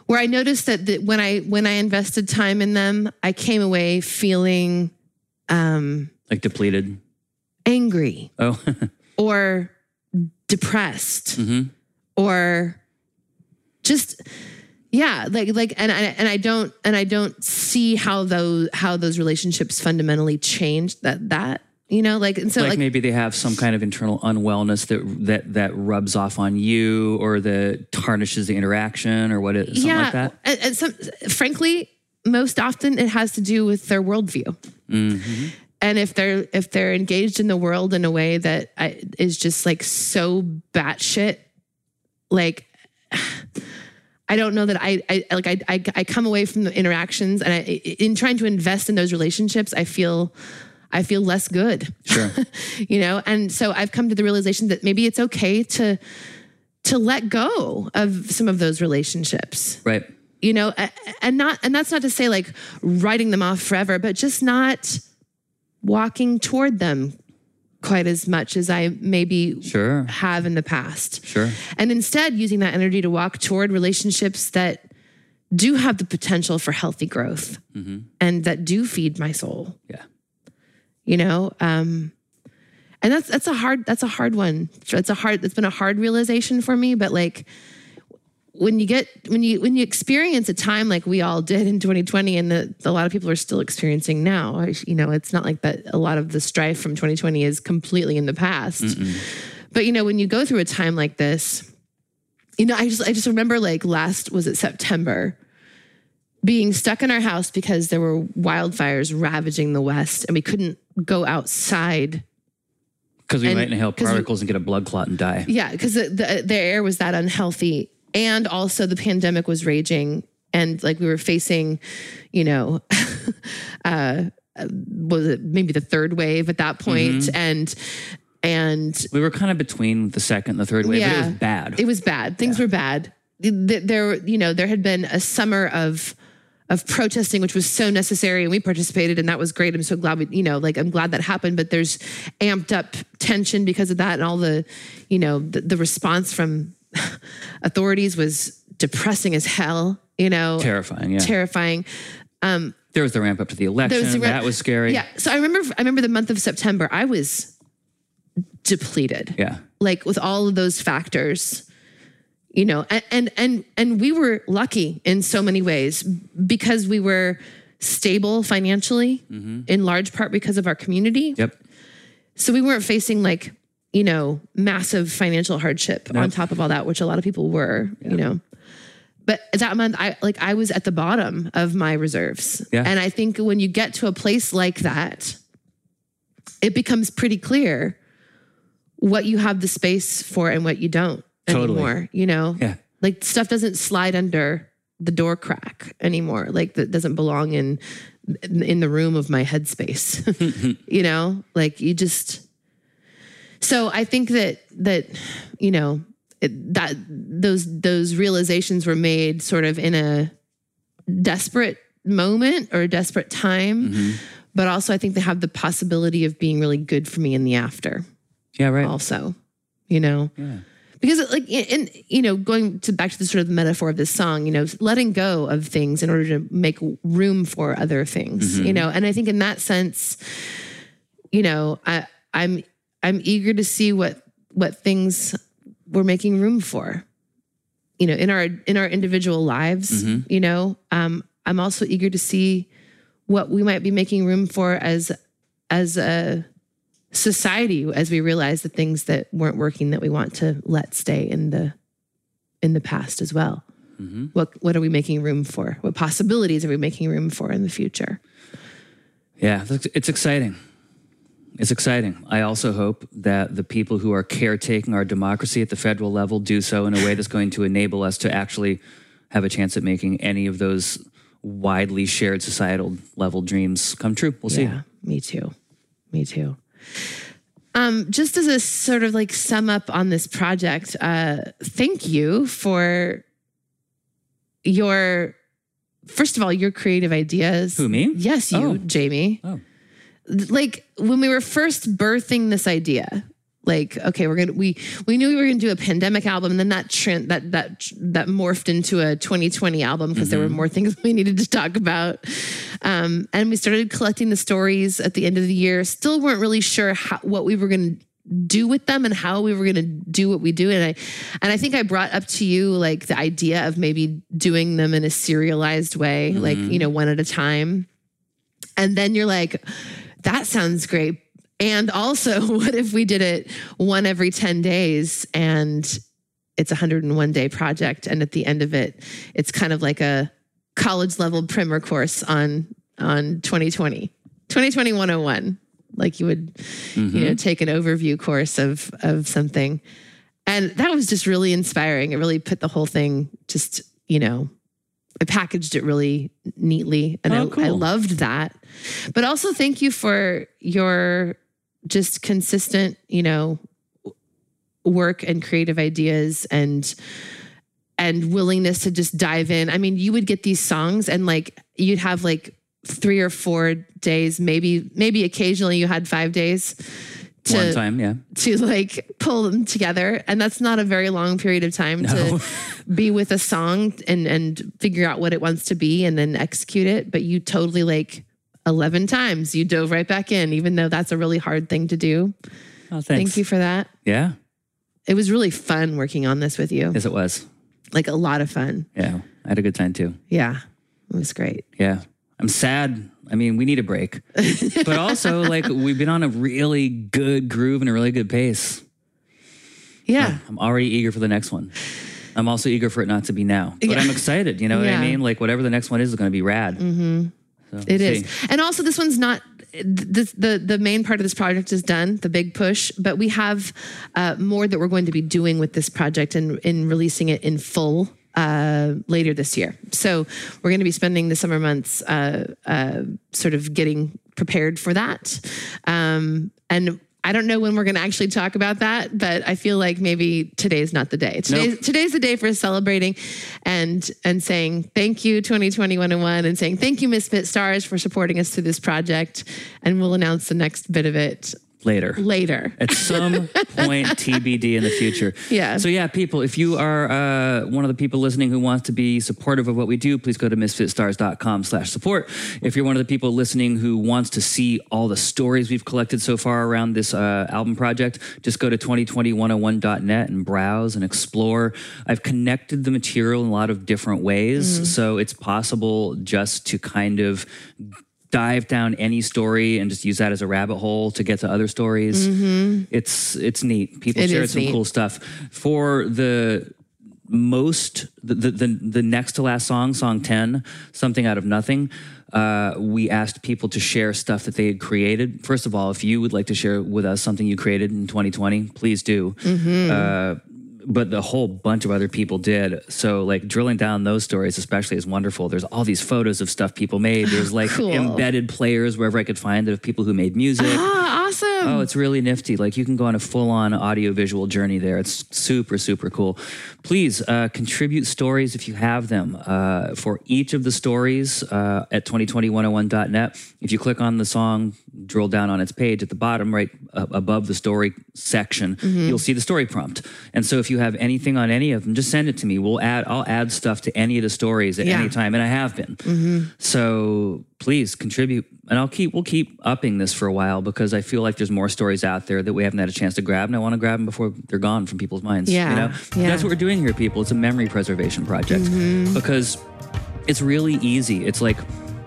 where I noticed that, that when I when I invested time in them, I came away feeling um Like depleted. Angry Oh, *laughs* or depressed Mhm. or just yeah like like and I, and I don't and I don't see how those how those relationships fundamentally change that that you know like and so like, like maybe they have some kind of internal unwellness that that that rubs off on you, or that tarnishes the interaction, or what it something yeah, like that. And, and some, frankly, most often it has to do with their worldview. Mm-hmm. And if they're if they're engaged in the world in a way that I, is just like so batshit, like *sighs* I don't know that I, I like I, I I come away from the interactions and I, in trying to invest in those relationships, I feel I feel less good. Sure. *laughs* you know, and so I've come to the realization that maybe it's okay to to let go of some of those relationships right. you know and not and that's not to say like writing them off forever but just not walking toward them quite as much as i maybe Sure. have in the past Sure. and instead using that energy to walk toward relationships that do have the potential for healthy growth and that do feed my soul Yeah. you know um and that's that's a hard that's a hard one it's a hard it's been a hard realization for me but like when you get when you when you experience a time like we all did in 2020 and that a lot of people are still experiencing now you know it's not like that a lot of the strife from 2020 is completely in the past but you know when you go through a time like this you know i just i just remember like last was it september being stuck in our house because there were wildfires ravaging the West and we couldn't go outside. Because we And- might inhale 'cause we- particles and get a blood clot and die. Yeah, because the, the, the air was that unhealthy. And also the pandemic was raging. And like we were facing, you know, *laughs* uh, was it maybe the third wave at that point? And, and We were kind of between the second and the third wave, but it was bad. It was bad. Things were bad. Th- There, you know, there had been a summer of of protesting, which was so necessary, and we participated, and that was great. I'm so glad we, you know, like I'm glad that happened. But there's amped up tension because of that, and all the, you know, the, the response from *laughs* authorities was depressing as hell. You know, Terrifying, yeah. terrifying. Um, there was the ramp up to the election. Was ra- that was scary. Yeah. So I remember, I remember the month of September. I was depleted. Yeah. like with all of those factors you know and and and, and we were lucky in so many ways because we were stable financially mm-hmm. in large part because of our community Yep. so we weren't facing like you know massive financial hardship on top of all that which a lot of people were you know but that month i like i was at the bottom of my reserves Yeah. and i think when you get to a place like that it becomes pretty clear what you have the space for and what you don't Totally. anymore you know Yeah. like stuff doesn't slide under the door crack anymore like that doesn't belong in in the room of my headspace *laughs* *laughs* you know like you just so i think that that you know it, that those those realizations were made sort of in a desperate moment or a desperate time. Mm-hmm. But also i think they have the possibility of being really good for me in the after. Yeah, right. also you know? Yeah. because it, like and you know going to back to the sort of metaphor of this song you know letting go of things in order to make room for other things mm-hmm. you know? And i think in that sense you know i i'm i'm eager to see what what things we're making room for you know in our in our individual lives you know? Um i'm also eager to see what we might be making room for as as a society as we realize the things that weren't working that we want to let stay in the in the past as well. What what are we making room for? What possibilities are we making room for in the future? Yeah, it's- it's exciting. It's exciting. I also hope that the people who are caretaking our democracy at the federal level do so in a way that's going to enable us to actually have a chance at making any of those widely shared societal level dreams come true. We'll see. yeah me too me too um just as a sort of like sum up on this project uh thank you for your first of all your creative ideas Who, me? yes you Oh. jamie Oh. Like when we were first birthing this idea like okay we're gonna we we knew we were gonna do a pandemic album and then that trend that that that morphed into a 2020 album because there were more things *laughs* we needed to talk about. Um, and we started collecting the stories at the end of the year. Still weren't really sure how, what we were gonna do with them and how we were to do what we do. And i and i think i brought up to you like the idea of maybe doing them in a serialized way like you know one at a time. And then you're like, that sounds great. And also, *laughs* what if we did it one every 10 days and it's a 101 day project? And at the end of it, it's kind of like a college level primer course on on 2020, 2020 101. Like you would, you know, mm-hmm. take an overview course of of something. And that was just really inspiring. It really put the whole thing just, you know, I packaged it really neatly and Oh, I, I loved that. But also thank you for your just consistent, you know, work and creative ideas and and willingness to just dive in. I mean, you would get these songs and like you'd have like three or four days, maybe maybe occasionally you had 5 days to One time, yeah. to like pull them together and that's not a very long period of time to *laughs* be with a song and and figure out what it wants to be and then execute it but you totally like 11 times you dove right back in even though that's a really hard thing to do Oh, thanks. thank you for that Yeah. it was really fun working on this with you Yes, it was. like a lot of fun Yeah. I had a good time too. yeah it was great Yeah. I'm sad. I mean, we need a break. *laughs* but also, like, we've been on a really good groove and a really good pace. yeah I'm already eager for the next one. I'm also eager for it not to be now, but Yeah. I'm excited. You know what Yeah. I mean? Like whatever the next one is, is going to be rad. Mm-hmm. So, It is, see. and also this one's not the, the the main part of this project is done, the big push. But we have uh, more that we're going to be doing with this project and in releasing it in full uh, later this year. So we're going to be spending the summer months uh, uh, sort of getting prepared for that, um, and. I don't know when we're going to actually talk about that, but I feel like maybe today's not the day. Today's, Nope. today's the day for celebrating and and saying thank you 2021 and one and saying thank you Misfit Stars for supporting us through this project and we'll announce the next bit of it later. later. At some point, *laughs* TBD in the future. Yeah. So yeah, people, if you are uh, one of the people listening who wants to be supportive of what we do, please go to misfitstars.com/support. If you're one of the people listening who wants to see all the stories we've collected so far around this uh, album project, just go to 2020101.net and browse and explore. I've connected the material in a lot of different ways, so it's possible just to kind of dive down any story and just use that as a rabbit hole to get to other stories. It's it's neat. People Mm-hmm. It shared some neat. cool stuff. For the most the, the the next to last song, song 10, something out of nothing. Uh, we asked people to share stuff that they had created. First of all, if you would like to share with us something you created in 2020, please do. Mm-hmm. Uh, but the whole bunch of other people did. So like drilling down those stories especially is wonderful. There's all these photos of stuff people made. There's like Cool. embedded players wherever I could find it of people who made music. Ah, awesome. Oh, it's really nifty. Like you can go on a full on audio visual journey there. It's super, super cool. Please uh, contribute stories if you have them. Uh, for each of the stories uh, at 2020101.net, if you click on the song, drill down on its page at the bottom, right above the story section, you'll see the story prompt. And so if you have anything on any of them, just send it to me. We'll add, I'll add stuff to any of the stories at Yeah. any time. And I have been. Mm-hmm. So please contribute, and I'll keep we'll keep upping this for a while because I feel like there's more stories out there that we haven't had a chance to grab, and I want to grab them before they're gone from people's minds. Yeah, you know, yeah. that's what we're doing here, people. It's a memory preservation project mm-hmm. because it's really easy. It's like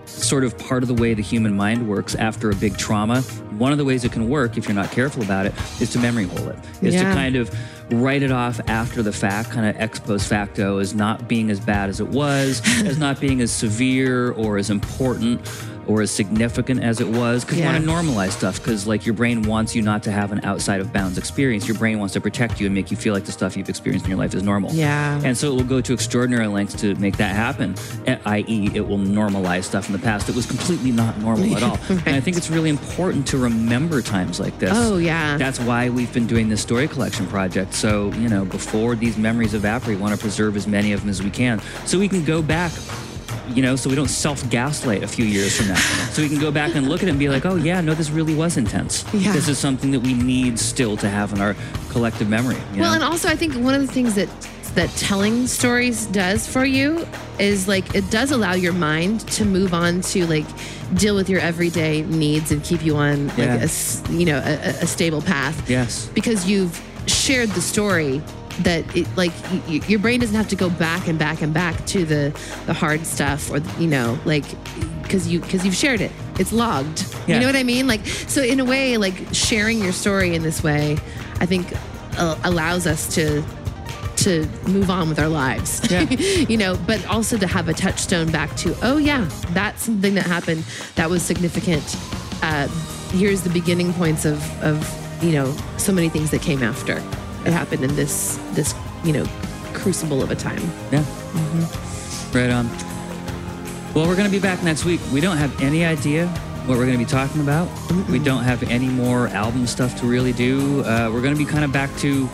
sort of part of the way the human mind works after a big trauma. One of the ways it can work, if you're not careful about it, is to memory hole it. Is Yeah. to kind of write it off after the fact, kind of ex post facto, as not being as bad as it was, *laughs* as not being as severe or as important or as significant as it was. Because Yeah. you want to normalize stuff. Because like your brain wants you not to have an outside of bounds experience. Your brain wants to protect you and make you feel like the stuff you've experienced in your life is normal. Yeah. And so it will go to extraordinary lengths to make that happen, eh, i.e., it will normalize stuff in the past that was completely not normal at all. *laughs* And I think it's really important to remember times like this. Oh, yeah. That's why we've been doing this story collection project. So, you know, before these memories evaporate, we want to preserve as many of them as we can so we can go back. You know, so we don't self gaslight a few years from now. So we can go back and look at it and be like, oh, yeah, no, this really was intense. Yeah. This is something that we need still to have in our collective memory. you Well, know? and also I think one of the things that that telling stories does for you is like it does allow your mind to move on to like deal with your everyday needs and keep you on like Yeah. a you know a- a stable path. Yes. because you've shared the story that it like y- your brain doesn't have to go back and back and back to the the hard stuff or you know like because you because you've shared it. It's logged. Yeah. you know what i mean? Like so in a way like sharing your story in this way i think uh, allows us to to move on with our lives. Yeah. *laughs* you know but also to have a touchstone back to oh yeah that's something that happened that was significant. Uh, here's the beginning points of of you know so many things that came after it happened in this this you know crucible of a time Yeah. Right on. Well, we're going to be back next week. We don't have any idea what we're going to be talking about. We don't have any more album stuff to really do. Uh, we're going to be kind of back to.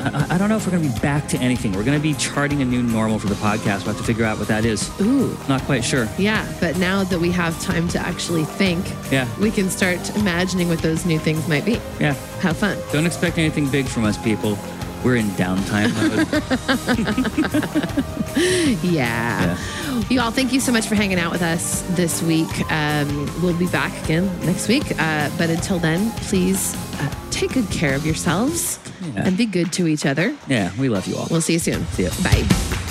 I, I don't know if we're going to be back to anything. We're going to be charting a new normal for the podcast. We'll have to figure out what that is. ooh Not quite sure. yeah but now that we have time to actually think Yeah. we can start imagining what those new things might be Yeah. Have fun Don't expect anything big from us, people. We're in downtime mode. *laughs* *laughs* Yeah. You all, thank you so much for hanging out with us this week. Um, we'll be back again next week. Uh, but until then, please uh, take good care of yourselves Yeah. and be good to each other. yeah, we love you all. We'll see you soon. See you. Bye.